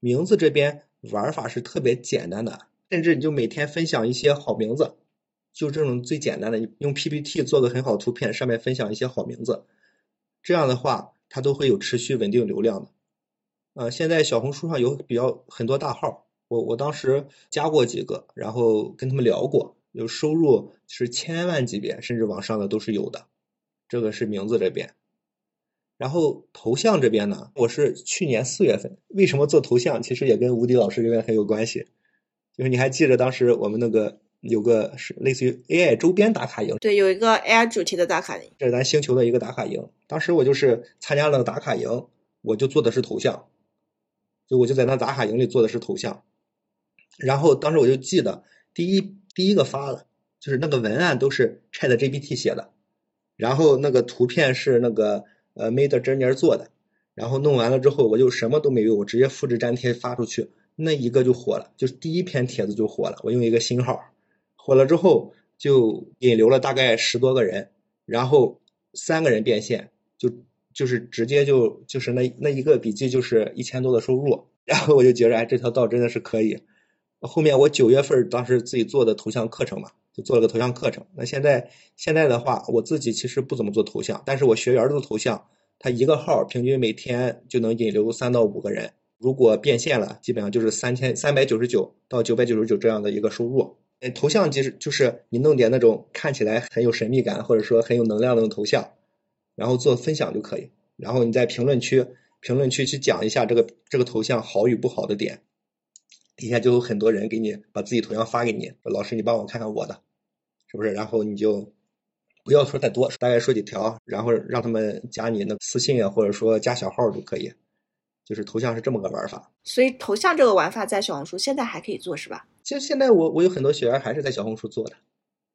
名字这边玩法是特别简单的，甚至你就每天分享一些好名字，就这种最简单的，用 PPT 做个很好图片，上面分享一些好名字，这样的话它都会有持续稳定流量的。呃，现在小红书上有比较很多大号。我我当时加过几个，然后跟他们聊过，有收入是千万级别，甚至往上的都是有的。这个是名字这边，然后头像这边呢，我是去年四月份，为什么做头像？其实也跟吴迪老师这边很有关系。就是你还记得当时我们那个有个是类似于 AI 周边打卡营，对，有一个 AI 主题的打卡营，这是咱星球的一个打卡营。当时我就是参加了打卡营，我就做的是头像，就我就在那打卡营里做的是头像。然后当时我就记得第一第一个发的，就是那个文案都是 Chat GPT 写的，然后那个图片是那个呃 Made Journey 做的，然后弄完了之后我就什么都没有，我直接复制粘贴发出去，那一个就火了，就是第一篇帖子就火了。我用一个新号，火了之后就引流了大概十多个人，然后三个人变现，就就是直接就就是那那一个笔记就是一千多的收入，然后我就觉得哎这条道真的是可以。后面我九月份当时自己做的头像课程嘛，就做了个头像课程。那现在现在的话，我自己其实不怎么做头像，但是我学员的头像，他一个号平均每天就能引流三到五个人。如果变现了，基本上就是三千三百九十九到九百九十九这样的一个收入。哎，头像其实就是你弄点那种看起来很有神秘感，或者说很有能量的头像，然后做分享就可以。然后你在评论区评论区去讲一下这个这个头像好与不好的点。底下就有很多人给你把自己头像发给你，说老师你帮我看看我的，是不是？然后你就不要说太多，大概说几条，然后让他们加你那私信啊，或者说加小号都可以。就是头像是这么个玩法。所以头像这个玩法在小红书现在还可以做是吧？其实现在我我有很多学员还是在小红书做的，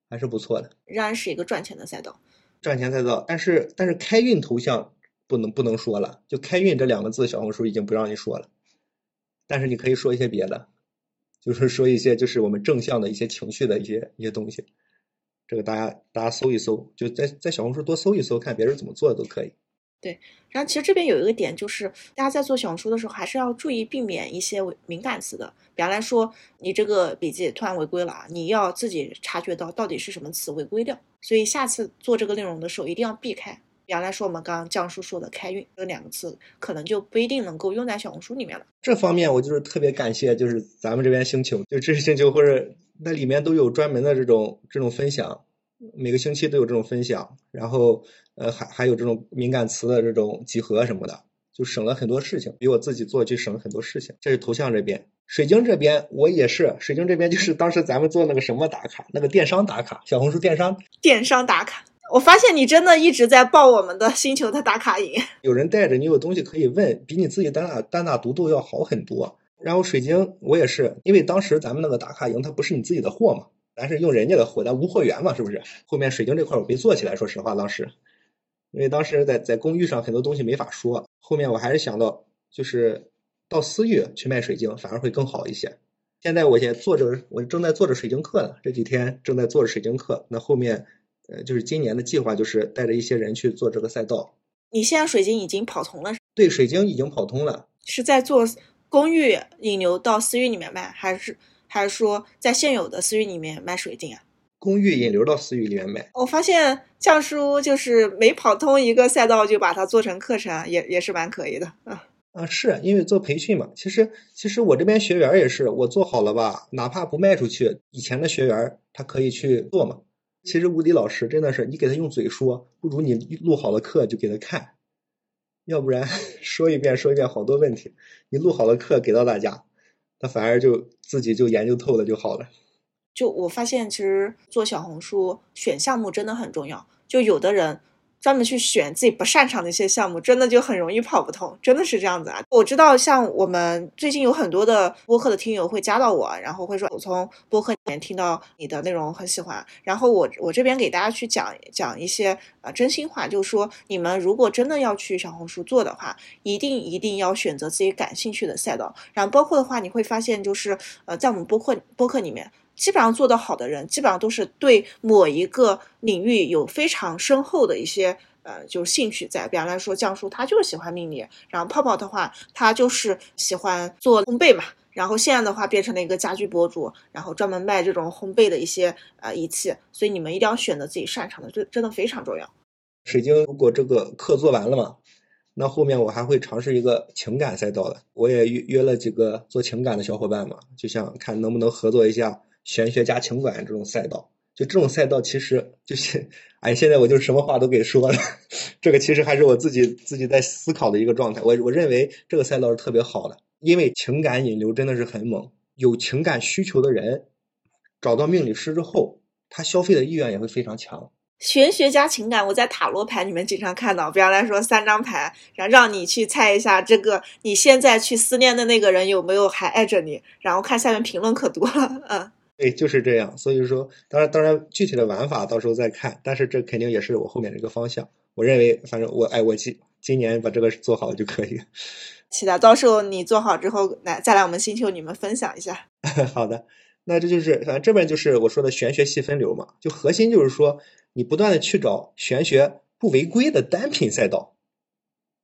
还是不错的。仍然是一个赚钱的赛道。赚钱赛道，但是但是开运头像不能不能说了，就开运这两个字，小红书已经不让你说了。但是你可以说一些别的。就是说一些就是我们正向的一些情绪的一些一些东西，这个大家大家搜一搜，就在在小红书多搜一搜，看别人怎么做的都可以。对，然后其实这边有一个点，就是大家在做小红书的时候，还是要注意避免一些敏感词的。比方来说，你这个笔记突然违规了啊，你要自己察觉到到底是什么词违规掉，所以下次做这个内容的时候一定要避开。比方来说，我们刚刚江叔说的“开运”这两个字，可能就不一定能够用在小红书里面了。这方面我就是特别感谢，就是咱们这边星球，就知识星球或者那里面都有专门的这种这种分享，每个星期都有这种分享，然后呃还还有这种敏感词的这种集合什么的，就省了很多事情，比我自己做就省了很多事情。这是头像这边，水晶这边我也是，水晶这边就是当时咱们做那个什么打卡，那个电商打卡，小红书电商电商打卡。我发现你真的一直在报我们的星球的打卡营，有人带着你，有东西可以问，比你自己单打单打独斗要好很多。然后水晶我也是，因为当时咱们那个打卡营它不是你自己的货嘛，咱是用人家的货，咱无货源嘛，是不是？后面水晶这块我没做起来，说实话当时，因为当时在在公寓上很多东西没法说，后面我还是想到就是到私域去卖水晶，反而会更好一些。现在我现做着，我正在做着水晶课呢，这几天正在做着水晶课，那后面。呃，就是今年的计划就是带着一些人去做这个赛道。你现在水晶已经跑通了？对，水晶已经跑通了。是在做公寓引流到私域里面卖，还是还是说在现有的私域里面卖水晶啊？公寓引流到私域里面卖。我发现匠叔就是每跑通一个赛道就把它做成课程，也也是蛮可以的啊。啊，是因为做培训嘛。其实其实我这边学员也是，我做好了吧，哪怕不卖出去，以前的学员他可以去做嘛。其实吴迪老师真的是，你给他用嘴说，不如你录好了课就给他看，要不然 说一遍说一遍好多问题，你录好了课给到大家，他反而就自己就研究透了就好了。就我发现，其实做小红书选项目真的很重要。就有的人。专门去选自己不擅长的一些项目，真的就很容易跑不通，真的是这样子啊！我知道，像我们最近有很多的播客的听友会加到我，然后会说，我从播客里面听到你的内容很喜欢，然后我我这边给大家去讲讲一些呃真心话，就是说你们如果真的要去小红书做的话，一定一定要选择自己感兴趣的赛道。然后包括的话，你会发现就是呃，在我们播客播客里面。基本上做得好的人，基本上都是对某一个领域有非常深厚的一些呃，就是兴趣在。比方来说，江叔他就是喜欢命理，然后泡泡的话，他就是喜欢做烘焙嘛。然后现在的话，变成了一个家居博主，然后专门卖这种烘焙的一些呃仪器。所以你们一定要选择自己擅长的，这真的非常重要。水晶，如果这个课做完了嘛，那后面我还会尝试一个情感赛道的。我也约约了几个做情感的小伙伴嘛，就想看能不能合作一下。玄学加情感这种赛道，就这种赛道其实就是，哎，现在我就什么话都给说了。这个其实还是我自己自己在思考的一个状态。我我认为这个赛道是特别好的，因为情感引流真的是很猛。有情感需求的人找到命理师之后，他消费的意愿也会非常强。玄学加情感，我在塔罗牌里面经常看到，比方来说三张牌，然后让你去猜一下这个你现在去思念的那个人有没有还爱着你，然后看下面评论可多了，嗯。对，就是这样。所以说，当然，当然，具体的玩法到时候再看。但是这肯定也是我后面的一个方向。我认为，反正我哎，我今今年把这个做好就可以。期待到时候你做好之后来再来我们星球，你们分享一下。好的，那这就是反正这边就是我说的玄学细分流嘛，就核心就是说你不断的去找玄学不违规的单品赛道，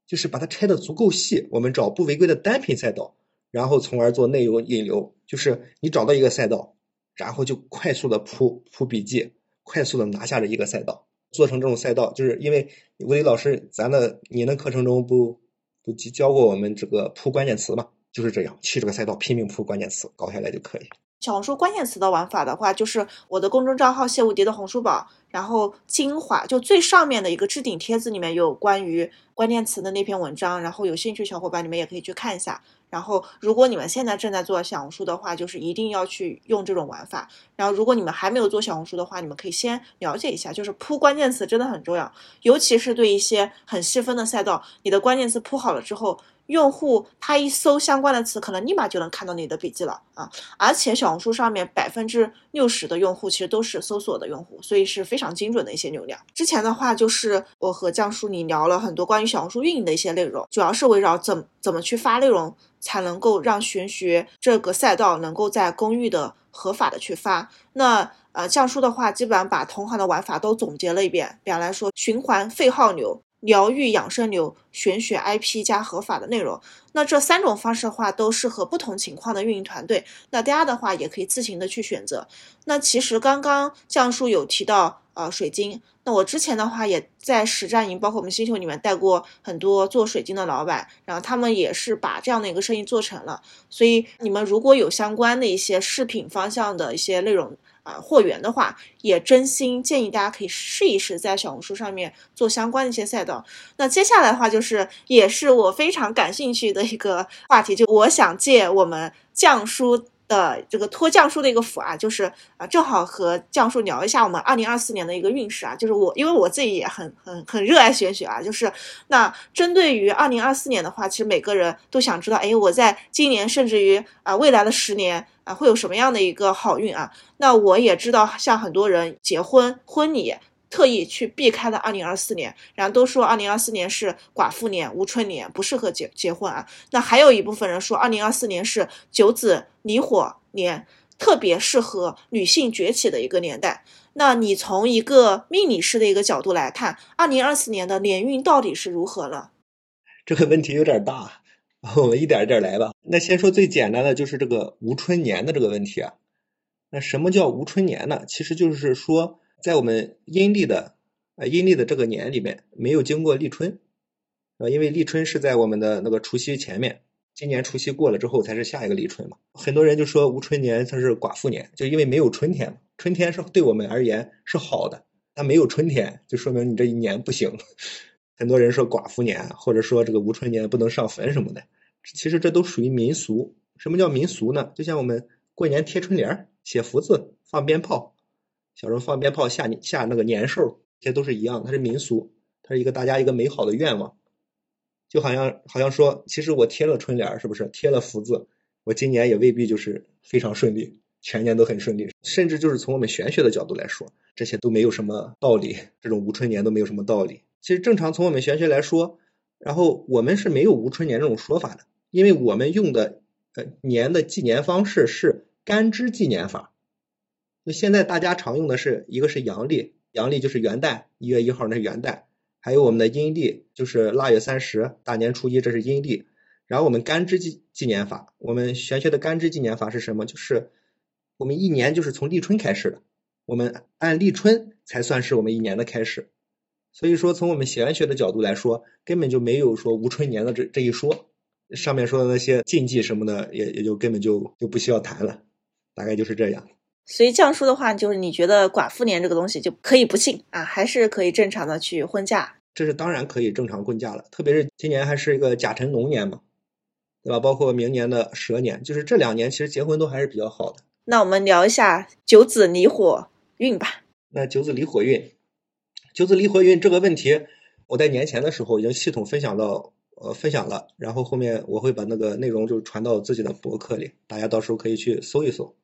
就是把它拆的足够细。我们找不违规的单品赛道，然后从而做内容引流。就是你找到一个赛道。然后就快速的铺铺笔记，快速的拿下这一个赛道，做成这种赛道，就是因为吴磊老师，咱的您的课程中不不教过我们这个铺关键词嘛？就是这样，去这个赛道拼命铺关键词，搞下来就可以。小红书关键词的玩法的话，就是我的公众账号谢无敌的红书宝，然后精华就最上面的一个置顶帖子里面有关于关键词的那篇文章，然后有兴趣小伙伴你们也可以去看一下。然后，如果你们现在正在做小红书的话，就是一定要去用这种玩法。然后，如果你们还没有做小红书的话，你们可以先了解一下，就是铺关键词真的很重要，尤其是对一些很细分的赛道，你的关键词铺好了之后。用户他一搜相关的词，可能立马就能看到你的笔记了啊！而且小红书上面百分之六十的用户其实都是搜索的用户，所以是非常精准的一些流量。之前的话就是我和江叔你聊了很多关于小红书运营的一些内容，主要是围绕怎怎么去发内容才能够让玄学这个赛道能够在公域的合法的去发。那呃，江叔的话基本上把同行的玩法都总结了一遍，比方来说循环费号流。疗愈养生流、玄学 IP 加合法的内容，那这三种方式的话都适合不同情况的运营团队。那大家的话也可以自行的去选择。那其实刚刚降叔有提到呃水晶，那我之前的话也在实战营，包括我们星球里面带过很多做水晶的老板，然后他们也是把这样的一个生意做成了。所以你们如果有相关的一些饰品方向的一些内容，啊，货源的话，也真心建议大家可以试一试，在小红书上面做相关的一些赛道。那接下来的话，就是也是我非常感兴趣的一个话题，就我想借我们降书。的这个托降叔的一个福啊，就是啊，正好和降叔聊一下我们二零二四年的一个运势啊。就是我，因为我自己也很很很热爱玄学啊。就是那针对于二零二四年的话，其实每个人都想知道，哎，我在今年甚至于啊未来的十年啊会有什么样的一个好运啊？那我也知道，像很多人结婚婚礼。特意去避开了二零二四年，然后都说二零二四年是寡妇年、无春年，不适合结结婚啊。那还有一部分人说二零二四年是九子离火年，特别适合女性崛起的一个年代。那你从一个命理师的一个角度来看，二零二四年的年运到底是如何呢？这个问题有点大，我们一点一点来吧。那先说最简单的，就是这个无春年的这个问题啊。那什么叫无春年呢？其实就是说。在我们阴历的呃阴历的这个年里面，没有经过立春，呃，因为立春是在我们的那个除夕前面，今年除夕过了之后才是下一个立春嘛。很多人就说无春年它是寡妇年，就因为没有春天嘛。春天是对我们而言是好的，它没有春天就说明你这一年不行。很多人说寡妇年，或者说这个无春年不能上坟什么的，其实这都属于民俗。什么叫民俗呢？就像我们过年贴春联、写福字、放鞭炮，小时候放鞭炮下下那个年兽，这些都是一样，它是民俗，它是一个大家一个美好的愿望。就好像好像说，其实我贴了春联，是不是贴了福字？我今年也未必就是非常顺利，全年都很顺利。甚至就是从我们玄学的角度来说，这些都没有什么道理。这种无春年都没有什么道理。其实正常从我们玄学来说，然后我们是没有无春年这种说法的，因为我们用的呃年的纪年方式是干支纪年法。就现在大家常用的是一个是阳历，阳历就是元旦，一月一号那是元旦。还有我们的阴历，就是腊月三十，大年初一，这是阴历。然后我们干支纪纪年法，我们玄学的干支纪年法是什么？就是我们一年就是从立春开始的，我们按立春才算是我们一年的开始。所以说，从我们玄学的角度来说，根本就没有说无春年的这这一说。上面说的那些禁忌什么的，也也就根本就就不需要谈了。大概就是这样。所以降书的话，就是你觉得寡妇年这个东西就可以不信啊，还是可以正常的去婚嫁？这是当然可以正常婚嫁了，特别是今年还是一个甲辰龙年嘛，对吧？包括明年的蛇年，就是这两年其实结婚都还是比较好的。那我们聊一下九子离火运吧。那九子离火运，九子离火运这个问题，我在年前的时候已经系统分享到呃分享了，然后后面我会把那个内容就传到自己的博客里，大家到时候可以去搜一搜。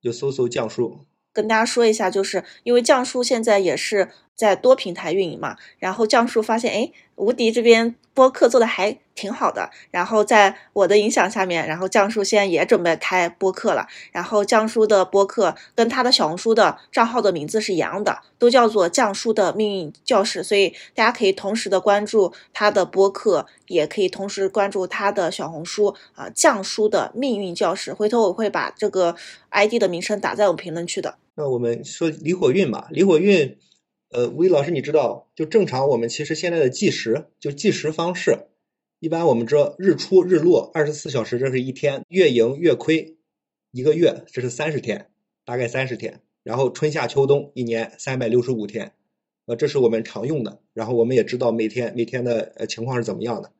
就搜搜降书，跟大家说一下，就是因为降书现在也是在多平台运营嘛，然后降叔发现，哎，无敌这边播客做的还。挺好的，然后在我的影响下面，然后降叔现在也准备开播客了。然后降叔的播客跟他的小红书的账号的名字是一样的，都叫做降叔的命运教室。所以大家可以同时的关注他的播客，也可以同时关注他的小红书啊，降叔的命运教室。回头我会把这个 ID 的名称打在我们评论区的。那我们说离火运嘛，离火运，呃，吴毅老师，你知道，就正常我们其实现在的计时，就计时方式。一般我们知道日出日落二十四小时，这是一天；月盈月亏一个月，这是三十天，大概三十天。然后春夏秋冬一年三百六十五天，呃，这是我们常用的。然后我们也知道每天每天的呃情况是怎么样的。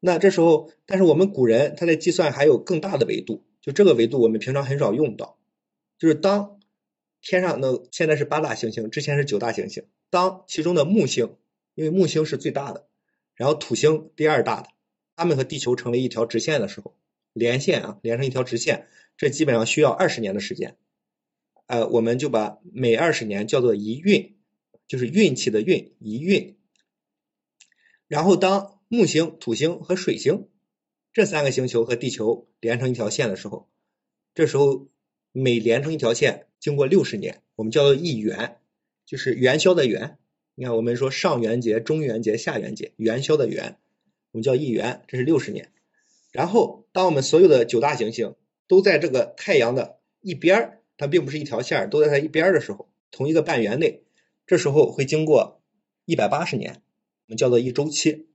那这时候，但是我们古人他在计算还有更大的维度，就这个维度我们平常很少用到，就是当天上那现在是八大行星，之前是九大行星，当其中的木星，因为木星是最大的。然后土星第二大的，它们和地球成为一条直线的时候，连线啊，连成一条直线，这基本上需要二十年的时间。呃，我们就把每二十年叫做一运，就是运气的运，一运。然后当木星、土星和水星这三个星球和地球连成一条线的时候，这时候每连成一条线，经过六十年，我们叫做一元，就是元宵的元。你看，我们说上元节、中元节、下元节，元宵的元，我们叫一元，这是六十年。然后，当我们所有的九大行星都在这个太阳的一边儿，它并不是一条线儿，都在它一边儿的时候，同一个半圆内，这时候会经过一百八十年，我们叫做一周期。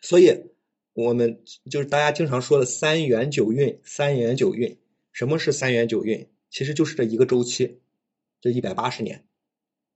所以，我们就是大家经常说的三元九运，三元九运。什么是三元九运？其实就是这一个周期，这一百八十年。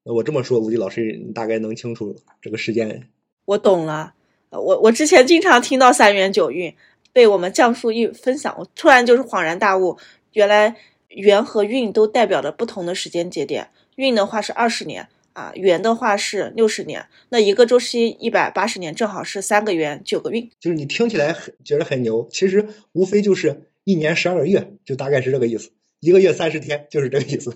那我这么说，吴迪老师，你大概能清楚这个时间。我懂了，我我之前经常听到三元九运，被我们降叔一分享，我突然就是恍然大悟，原来元和运都代表着不同的时间节点。运的话是二十年啊，元的话是六十年，那一个周期一百八十年，正好是三个元九个运。就是你听起来很觉得很牛，其实无非就是一年十二个月，就大概是这个意思。一个月三十天，就是这个意思，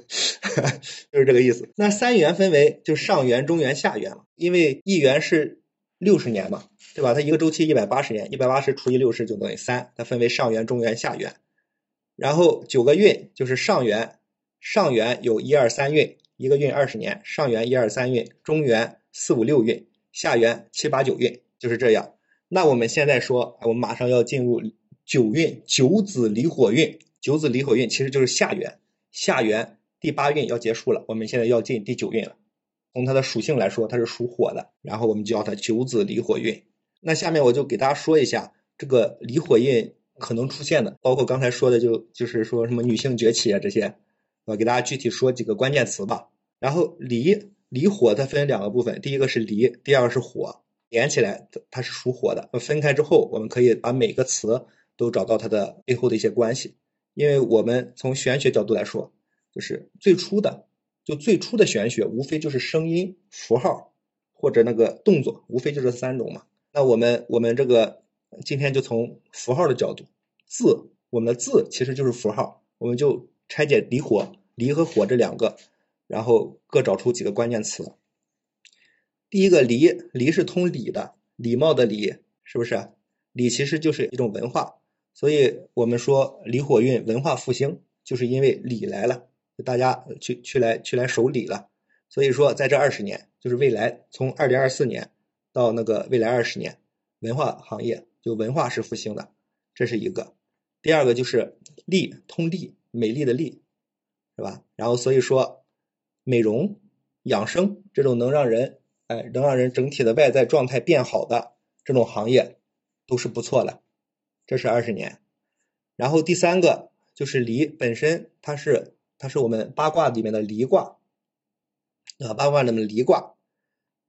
就是这个意思。那三元分为就上元、中元、下元嘛，因为一元是六十年嘛，对吧？它一个周期一百八十年，一百八十除以六十就等于三，它分为上元、中元、下元。然后九个运就是上元，上元有一二三运，一个运二十年，上元一二三运，中元四五六运，下元七八九运，就是这样。那我们现在说，我们马上要进入九运，九子离火运。九子离火运其实就是下元，下元第八运要结束了，我们现在要进第九运了。从它的属性来说，它是属火的，然后我们叫它九子离火运。那下面我就给大家说一下这个离火运可能出现的，包括刚才说的就就是说什么女性崛起啊这些，我给大家具体说几个关键词吧。然后离离火它分两个部分，第一个是离，第二个是火，连起来它是属火的。分开之后，我们可以把每个词都找到它的背后的一些关系，因为我们从玄学角度来说，就是最初的就最初的玄学，无非就是声音、符号或者那个动作，无非就这三种嘛。那我们我们这个今天就从符号的角度，字，我们的字其实就是符号，我们就拆解离火，离和火这两个，然后各找出几个关键词。第一个离，离是通礼的，礼貌的礼，是不是？礼其实就是一种文化，所以我们说离火运文化复兴，就是因为礼来了，大家去去来去来守礼了。所以说在这二十年，就是未来从二零二四年。到那个未来二十年，文化行业就文化是复兴的，这是一个。第二个就是丽，通丽，美丽的丽，是吧？然后所以说，美容、养生这种能让人哎能让人整体的外在状态变好的这种行业都是不错的，这是二十年。然后第三个就是离本身，它是它是我们八卦里面的离卦啊，八卦里面的离卦。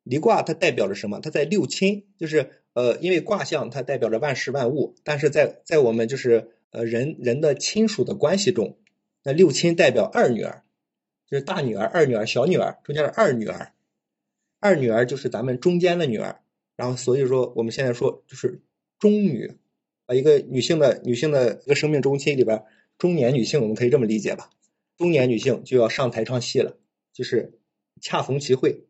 离卦它代表着什么？它在六亲，就是呃，因为卦象它代表着万事万物，但是在在我们就是呃人人的亲属的关系中，那六亲代表二女儿，就是大女儿、二女儿、小女儿，中间的二女儿，二女儿就是咱们中间的女儿，然后所以说我们现在说就是中女，一个女性的女性的一个生命周期里边，中年女性我们可以这么理解吧，中年女性就要上台唱戏了，就是恰逢其会。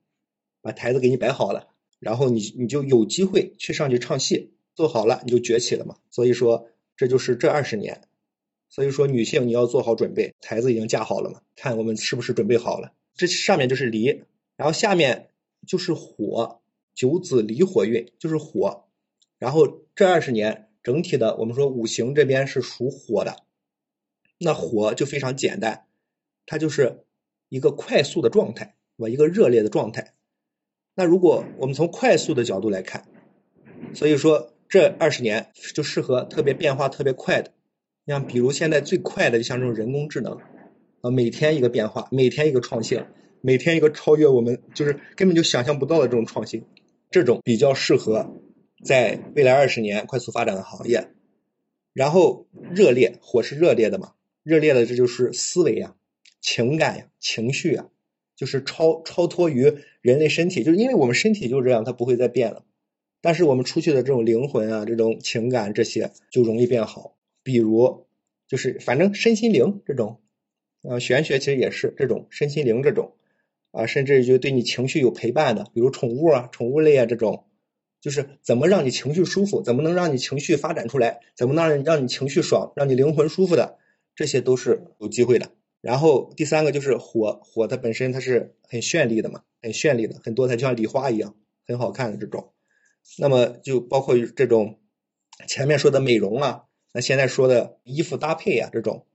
把台子给你摆好了，然后你你就有机会去上去唱戏，做好了你就崛起了嘛。所以说这就是这二十年，所以说女性你要做好准备，台子已经架好了嘛，看我们是不是准备好了。这上面就是离，然后下面就是火，九子离火运就是火，然后这二十年整体的我们说五行这边是属火的，那火就非常简单，它就是一个快速的状态，对吧？一个热烈的状态。那如果我们从快速的角度来看，所以说这二十年就适合特别变化特别快的，像比如现在最快的，就像这种人工智能，啊，每天一个变化，每天一个创新，每天一个超越我们就是根本就想象不到的这种创新，这种比较适合在未来二十年快速发展的行业。然后热烈，火是热烈的嘛，热烈的这就是思维呀、情感呀、情绪啊。就是超超脱于人类身体，就是因为我们身体就这样，它不会再变了。但是我们出去的这种灵魂啊，这种情感这些就容易变好。比如，就是反正身心灵这种，啊，玄学其实也是这种身心灵这种，啊，甚至就对你情绪有陪伴的，比如宠物啊、宠物类啊这种，就是怎么让你情绪舒服，怎么能让你情绪发展出来，怎么能让你情绪爽，让你灵魂舒服的，这些都是有机会的。然后第三个就是火，火它本身它是很绚丽的嘛，很绚丽的，很多它就像礼花一样，很好看的这种。那么就包括这种前面说的美容啊，那现在说的衣服搭配啊这种，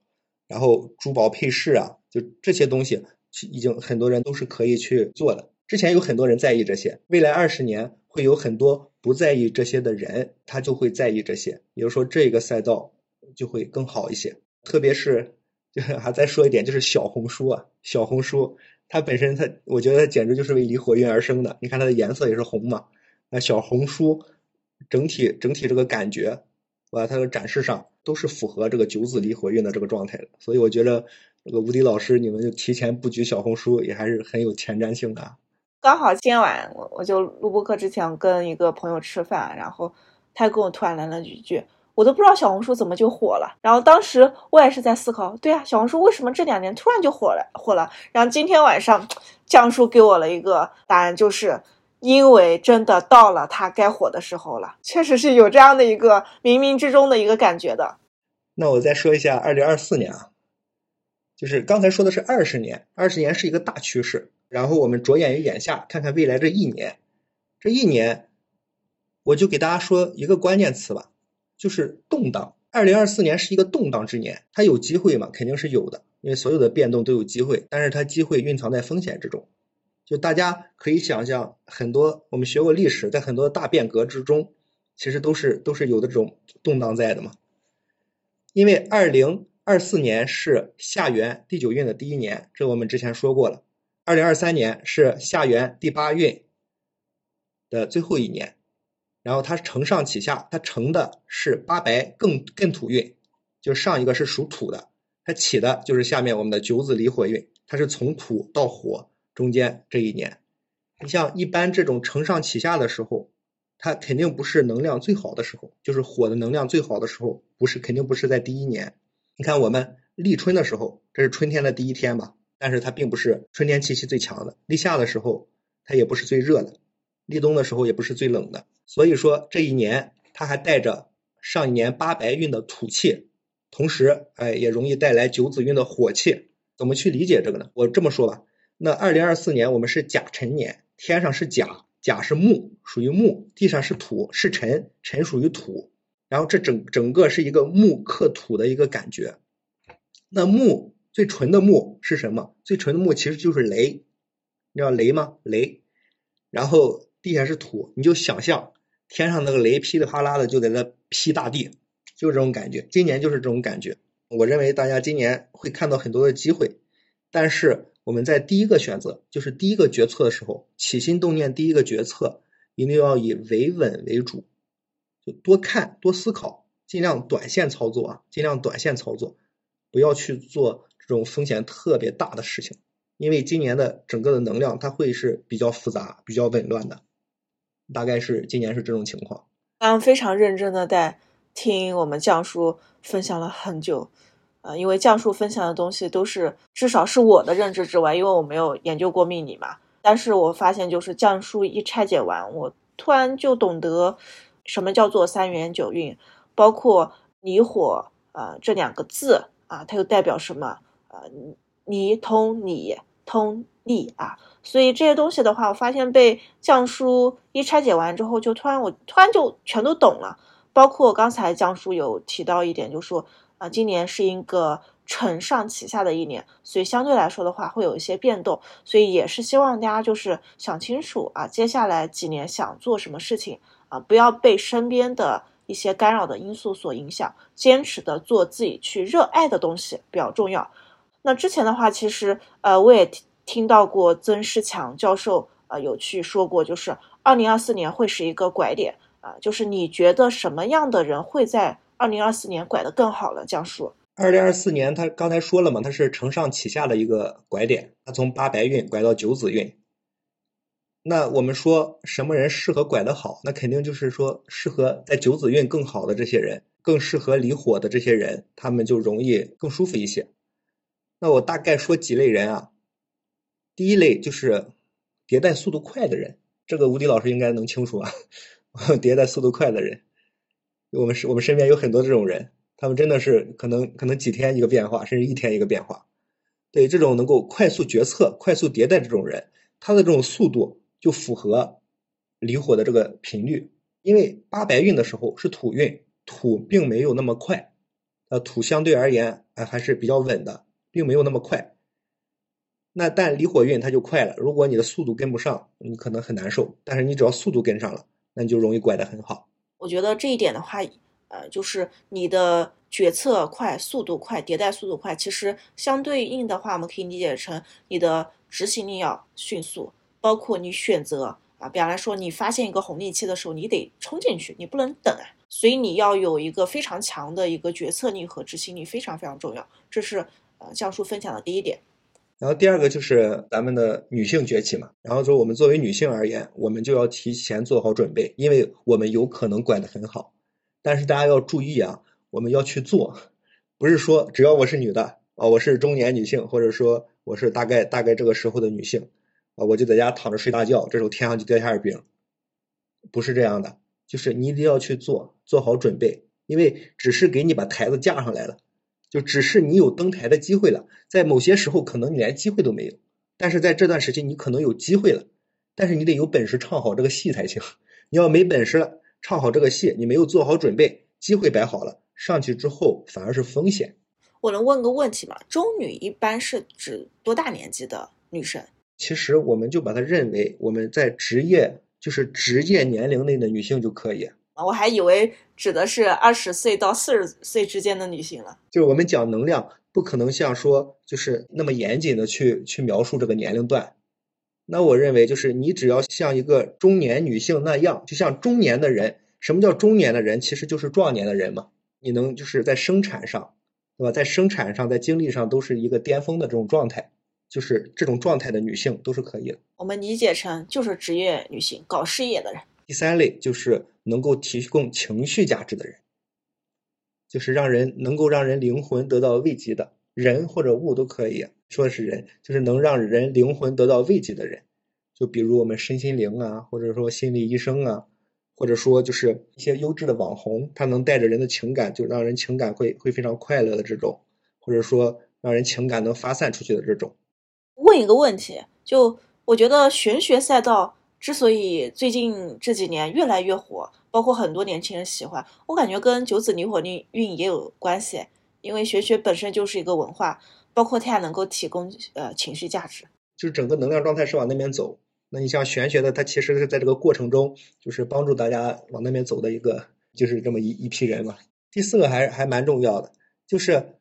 然后珠宝配饰啊，就这些东西已经很多人都是可以去做的。之前有很多人在意这些，未来二十年会有很多不在意这些的人，他就会在意这些，也就是说这个赛道就会更好一些，特别是就。还再说一点，就是小红书啊，小红书它本身它，我觉得它简直就是为离火运而生的。你看它的颜色也是红嘛，那小红书整体整体这个感觉，把它的展示上都是符合这个九子离火运的这个状态的。所以我觉得这个无敌老师，你们就提前布局小红书，也还是很有前瞻性的。刚好今晚我我就录播课之前跟一个朋友吃饭，然后他跟我突然来了几句。我都不知道小红书怎么就火了，然后当时我也是在思考，对啊，小红书为什么这两年突然就火了火了？然后今天晚上江叔给我了一个答案，就是因为真的到了它该火的时候了，确实是有这样的一个冥冥之中的一个感觉的。那我再说一下二零二四年啊，就是刚才说的是二十年，二十年是一个大趋势，然后我们着眼于眼下，看看未来这一年，这一年我就给大家说一个关键词吧。就是动荡，二零二四年是一个动荡之年，它有机会吗？肯定是有的，因为所有的变动都有机会，但是它机会蕴藏在风险之中。就大家可以想象，很多我们学过历史，在很多大变革之中，其实都是都是有的这种动荡在的嘛。因为二零二四年是下元第九运的第一年，这我们之前说过了。二零二三年是下元第八运的最后一年，然后它承上启下，它承的是八白艮艮土运，就上一个是属土的，它起的就是下面我们的九子离火运，它是从土到火中间这一年。你像一般这种承上启下的时候。它肯定不是能量最好的时候，就是火的能量最好的时候，不是肯定不是在第一年。你看我们立春的时候，这是春天的第一天吧？但是它并不是春天气息最强的。立夏的时候，它也不是最热的；立冬的时候，也不是最冷的。所以说这一年它还带着上一年八白运的土气，同时哎也容易带来九子运的火气。怎么去理解这个呢？我这么说吧，那二零二四年我们是甲辰年，天上是甲。甲是木，属于木；地上是土，是辰，辰属于土。然后这整整个是一个木克土的一个感觉。那木最纯的木是什么？最纯的木其实就是雷，你知道雷吗？雷。然后地下是土，你就想象天上那个雷噼里啪啦的就在那劈大地，就是这种感觉。今年就是这种感觉。我认为大家今年会看到很多的机会，但是。我们在第一个选择，就是第一个决策的时候，起心动念，第一个决策一定要以维稳为主，就多看多思考，尽量短线操作啊，尽量短线操作，不要去做这种风险特别大的事情，因为今年的整个的能量它会是比较复杂、比较紊乱的，大概是今年是这种情况。刚非常认真的在听我们教叔分享了很久。呃，因为降叔分享的东西都是至少是我的认知之外，因为我没有研究过命理嘛。但是我发现，就是降叔一拆解完，我突然就懂得什么叫做三元九运，包括离火啊这两个字啊，它又代表什么？呃，离通你通利啊，所以这些东西的话，我发现被降叔一拆解完之后，就突然我突然就全都懂了。包括刚才降叔有提到一点，就说。啊，今年是一个承上启下的一年，所以相对来说的话会有一些变动，所以也是希望大家就是想清楚啊，接下来几年想做什么事情啊，不要被身边的一些干扰的因素所影响，坚持的做自己去热爱的东西比较重要。那之前的话，其实呃我也听到过曾仕强教授啊有去说过，就是二零二四年会是一个拐点啊，就是你觉得什么样的人会在？二零二四年拐得更好了，江叔。二零二四年，他刚才说了嘛，他是承上启下的一个拐点，他从八白运拐到九子运。那我们说什么人适合拐得好？那肯定就是说适合在九子运更好的这些人，更适合离火的这些人，他们就容易更舒服一些。那我大概说几类人啊。第一类就是迭代速度快的人，这个吴迪老师应该能清楚啊，迭代速度快的人。我们是我们身边有很多这种人，他们真的是可能可能几天一个变化，甚至一天一个变化。对这种能够快速决策、快速迭代这种人，他的这种速度就符合离火的这个频率。因为八白运的时候是土运，土并没有那么快，呃，土相对而言啊还是比较稳的，并没有那么快。那但离火运它就快了，如果你的速度跟不上，你可能很难受。但是你只要速度跟上了，那你就容易拐得很好。我觉得这一点的话，呃，就是你的决策快、速度快、迭代速度快，其实相对应的话，我们可以理解成你的执行力要迅速，包括你选择啊，比方来说，你发现一个红利期的时候，你得冲进去，你不能等啊，所以你要有一个非常强的一个决策力和执行力，非常非常重要。这是呃教叔分享的第一点。然后第二个就是咱们的女性崛起嘛，然后说我们作为女性而言，我们就要提前做好准备，因为我们有可能管得很好，但是大家要注意啊，我们要去做，不是说只要我是女的啊，我是中年女性，或者说我是大概大概这个时候的女性啊，我就在家躺着睡大觉，这时候天上就掉下冰，不是这样的，就是你一定要去做，做好准备，因为只是给你把台子架上来了。就只是你有登台的机会了，在某些时候可能你连机会都没有，但是在这段时期你可能有机会了，但是你得有本事唱好这个戏才行。你要没本事了，唱好这个戏，你没有做好准备，机会摆好了，上去之后反而是风险。我能问个问题吗？中女一般是指多大年纪的女生？其实我们就把它认为我们在职业就是职业年龄内的女性就可以，我还以为指的是二十岁到四十岁之间的女性了。就是我们讲能量，不可能像说就是那么严谨的去去描述这个年龄段。那我认为就是你只要像一个中年女性那样，就像中年的人。什么叫中年的人？其实就是壮年的人嘛。你能就是在生产上，对吧？在生产上，在精力上都是一个巅峰的这种状态，就是这种状态的女性都是可以的。我们理解成就是职业女性，搞事业的人。第三类就是能够提供情绪价值的人，就是让人能够让人灵魂得到慰藉的人或者物都可以，说的是人，就是能让人灵魂得到慰藉的人，就比如我们身心灵啊，或者说心理医生啊，或者说就是一些优质的网红，他能带着人的情感，就让人情感会会非常快乐的这种，或者说让人情感能发散出去的这种。问一个问题，就我觉得玄学赛道。之所以最近这几年越来越火，包括很多年轻人喜欢，我感觉跟九子离火运运也有关系。因为玄学本身就是一个文化，包括它还能够提供呃情绪价值，就是整个能量状态是往那边走。那你像玄学的，它其实是在这个过程中，就是帮助大家往那边走的一个，就是这么一一批人嘛。第四个还还蛮重要的，就是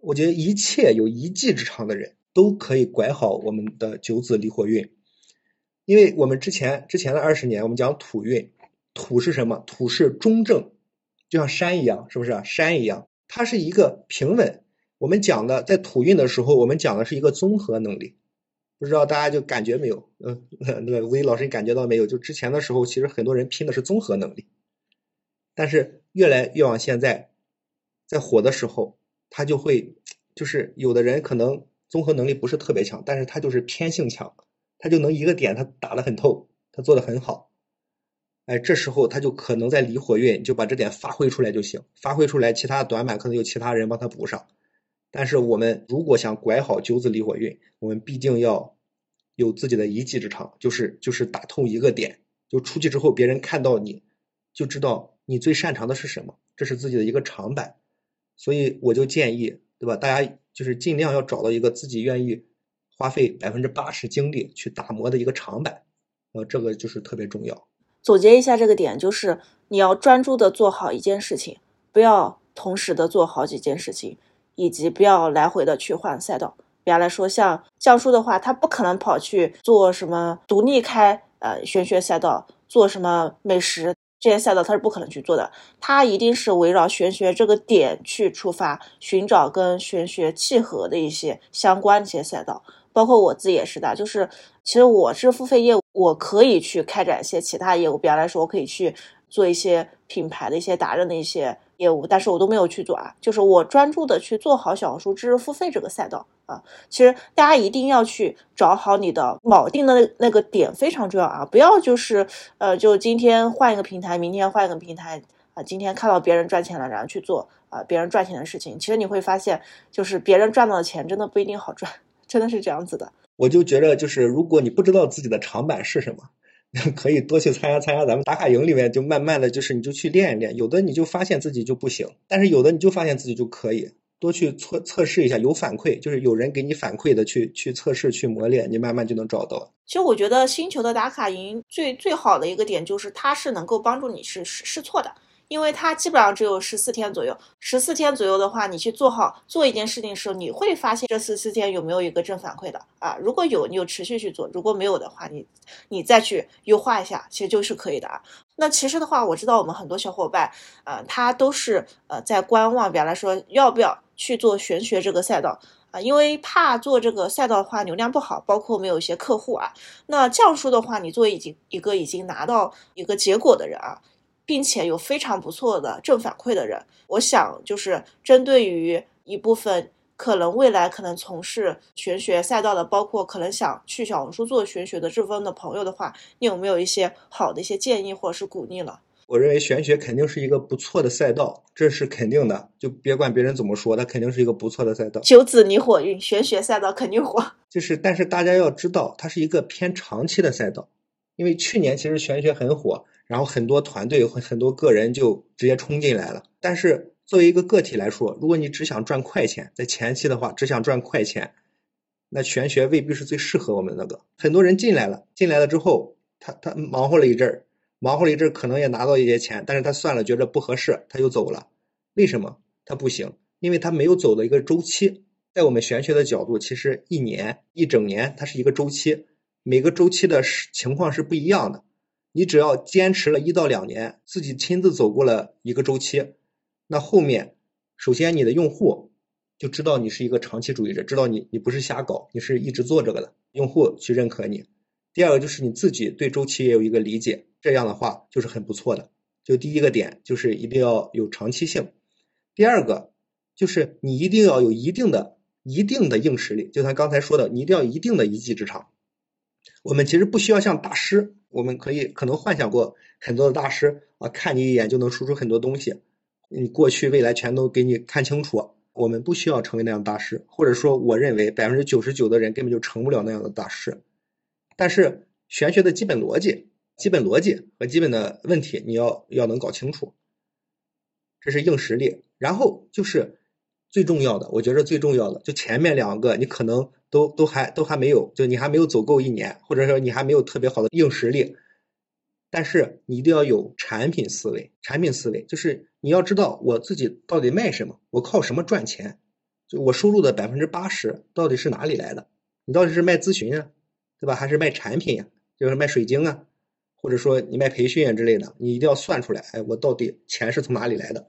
我觉得一切有一技之长的人都可以拐好我们的九子离火运。因为我们之前之前的二十年，我们讲土运，土是什么？土是中正，就像山一样，是不是？山一样，它是一个平稳。我们讲的在土运的时候，我们讲的是一个综合能力。不知道大家就感觉没有？嗯，那个吴老师，你感觉到没有？就之前的时候，其实很多人拼的是综合能力，但是越来越往现在，在火的时候，他就会就是有的人可能综合能力不是特别强，但是他就是偏性强。他就能一个点，他打得很透，他做的很好，哎，这时候他就可能在离火运就把这点发挥出来就行，发挥出来，其他短板可能有其他人帮他补上。但是我们如果想拐好九子离火运，我们必定要有自己的一技之长，就是就是打透一个点，就出去之后别人看到你就知道你最擅长的是什么，这是自己的一个长板。所以我就建议，对吧？大家就是尽量要找到一个自己愿意。花费百分之八十精力去打磨的一个长板，呃，这个就是特别重要。总结一下这个点，就是你要专注的做好一件事情，不要同时的做好几件事情，以及不要来回的去换赛道。比方来说，像教书的话，他不可能跑去做什么独立开呃玄学赛道，做什么美食这些赛道，他是不可能去做的。他一定是围绕玄学这个点去出发，寻找跟玄学契合的一些相关的一些赛道。包括我自己也是的，就是其实我是付费业务，我可以去开展一些其他业务，比方来说，我可以去做一些品牌的一些达人的一些业务，但是我都没有去做啊。就是我专注的去做好小红书知识付费这个赛道啊。其实大家一定要去找好你的锚定的那那个点非常重要啊，不要就是呃，就今天换一个平台，明天换一个平台啊，今天看到别人赚钱了，然后去做啊别人赚钱的事情，其实你会发现，就是别人赚到的钱真的不一定好赚。真的是这样子的，我就觉得，就是如果你不知道自己的长板是什么，可以多去参加参加咱们打卡营里面，就慢慢的就是你就去练一练，有的你就发现自己就不行，但是有的你就发现自己就可以，多去测测试一下，有反馈，就是有人给你反馈的，去去测试去磨练，你慢慢就能找到。其实我觉得星球的打卡营最最好的一个点就是它是能够帮助你是试试错的。因为它基本上只有十四天左右，十四天左右的话，你去做好做一件事情的时候，你会发现这十四天有没有一个正反馈的啊？如果有，你就持续去做；如果没有的话，你你再去优化一下，其实就是可以的啊。那其实的话，我知道我们很多小伙伴，呃，他都是呃在观望，比方来说要不要去做玄学这个赛道啊？因为怕做这个赛道的话流量不好，包括没有一些客户啊。那这样说的话，你作为已经一个已经拿到一个结果的人啊。并且有非常不错的正反馈的人，我想就是针对于一部分可能未来可能从事玄学赛道的，包括可能想去小红书做玄学的这部分的朋友的话，你有没有一些好的一些建议或者是鼓励呢？我认为玄学肯定是一个不错的赛道，这是肯定的，就别管别人怎么说，它肯定是一个不错的赛道。九子离火运，玄学赛道肯定火。就是，但是大家要知道，它是一个偏长期的赛道，因为去年其实玄学很火。然后很多团队和很多个人就直接冲进来了。但是作为一个个体来说，如果你只想赚快钱，在前期的话只想赚快钱，那玄学未必是最适合我们那个。很多人进来了，进来了之后，他他忙活了一阵儿，忙活了一阵儿，可能也拿到一些钱，但是他算了，觉得不合适，他就走了。为什么他不行？因为他没有走的一个周期。在我们玄学的角度，其实一年一整年它是一个周期，每个周期的情况是不一样的。你只要坚持了一到两年，自己亲自走过了一个周期，那后面首先你的用户就知道你是一个长期主义者，知道你你不是瞎搞，你是一直做这个的，用户去认可你。第二个就是你自己对周期也有一个理解，这样的话就是很不错的。就第一个点就是一定要有长期性，第二个就是你一定要有一定的。一定的硬实力，就像刚才说的，你一定要一定的一技之长。我们其实不需要像大师，我们可以可能幻想过很多的大师啊，看你一眼就能说出很多东西，你过去未来全都给你看清楚。我们不需要成为那样大师，或者说，我认为百分之九十九的人根本就成不了那样的大师。但是玄学的基本逻辑、基本逻辑和基本的问题，你要要能搞清楚，这是硬实力。然后就是。最重要的，我觉得最重要的，就前面两个，你可能都都还都还没有，就你还没有走够一年，或者说你还没有特别好的硬实力，但是你一定要有产品思维。产品思维就是你要知道我自己到底卖什么，我靠什么赚钱，就我收入的百分之八十到底是哪里来的？你到底是卖咨询啊，对吧？还是卖产品呀？就是卖水晶啊，或者说你卖培训啊之类的，你一定要算出来，哎，我到底钱是从哪里来的？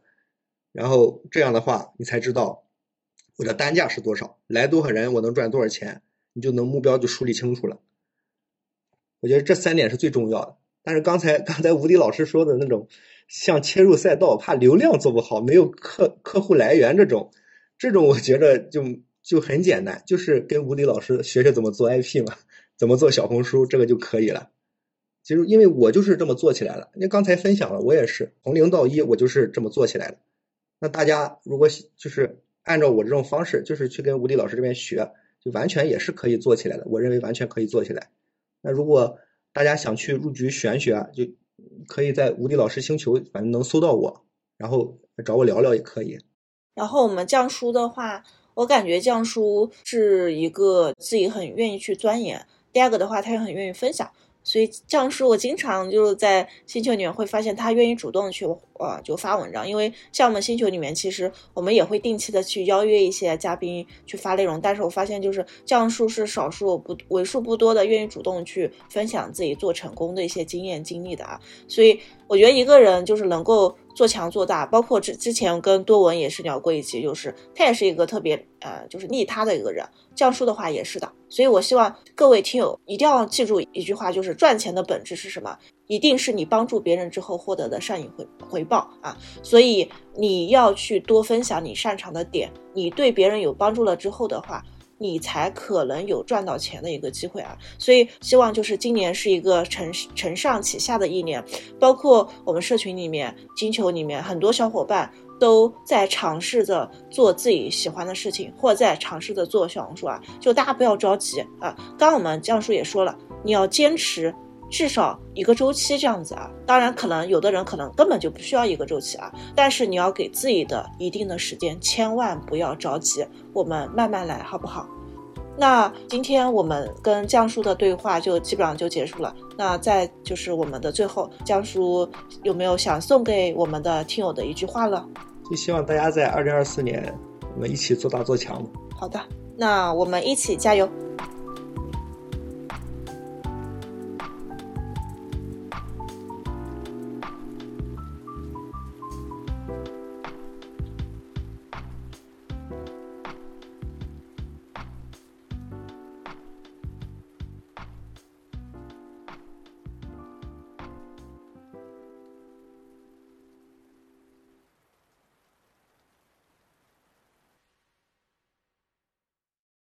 然后这样的话，你才知道我的单价是多少，来多少人，我能赚多少钱，你就能目标就梳理清楚了。我觉得这三点是最重要的。但是刚才刚才吴迪老师说的那种，像切入赛道，怕流量做不好，没有客客户来源这种，这种我觉得就就很简单，就是跟吴迪老师学学怎么做 IP 嘛，怎么做小红书，这个就可以了。其实因为我就是这么做起来了，你刚才分享了，我也是从零到一，我就是这么做起来的。那大家如果就是按照我这种方式，就是去跟吴迪老师这边学，就完全也是可以做起来的。我认为完全可以做起来。那如果大家想去入局玄学，就可以在吴迪老师星球，反正能搜到我，然后找我聊聊也可以。然后我们降叔的话，我感觉降叔是一个自己很愿意去钻研，第二个的话，他也很愿意分享。所以样叔，我经常就是在星球里面会发现他愿意主动去呃就发文章，因为像我们星球里面，其实我们也会定期的去邀约一些嘉宾去发内容，但是我发现就是样叔是少数不为数不多的愿意主动去分享自己做成功的一些经验经历的啊，所以我觉得一个人就是能够。做强做大，包括之之前跟多文也是聊过一期，就是他也是一个特别呃，就是利他的一个人。降叔的话也是的，所以我希望各位听友一定要记住一句话，就是赚钱的本质是什么？一定是你帮助别人之后获得的善意回回报啊！所以你要去多分享你擅长的点，你对别人有帮助了之后的话。你才可能有赚到钱的一个机会啊！所以希望就是今年是一个承承上启下的一年，包括我们社群里面、金球里面很多小伙伴都在尝试着做自己喜欢的事情，或在尝试着做小红书啊！就大家不要着急啊！刚我们江叔也说了，你要坚持至少一个周期这样子啊！当然，可能有的人可能根本就不需要一个周期啊，但是你要给自己的一定的时间，千万不要着急，我们慢慢来，好不好？那今天我们跟江叔的对话就基本上就结束了。那在就是我们的最后，江叔有没有想送给我们的听友的一句话了？就希望大家在二零二四年，我们一起做大做强。好的，那我们一起加油。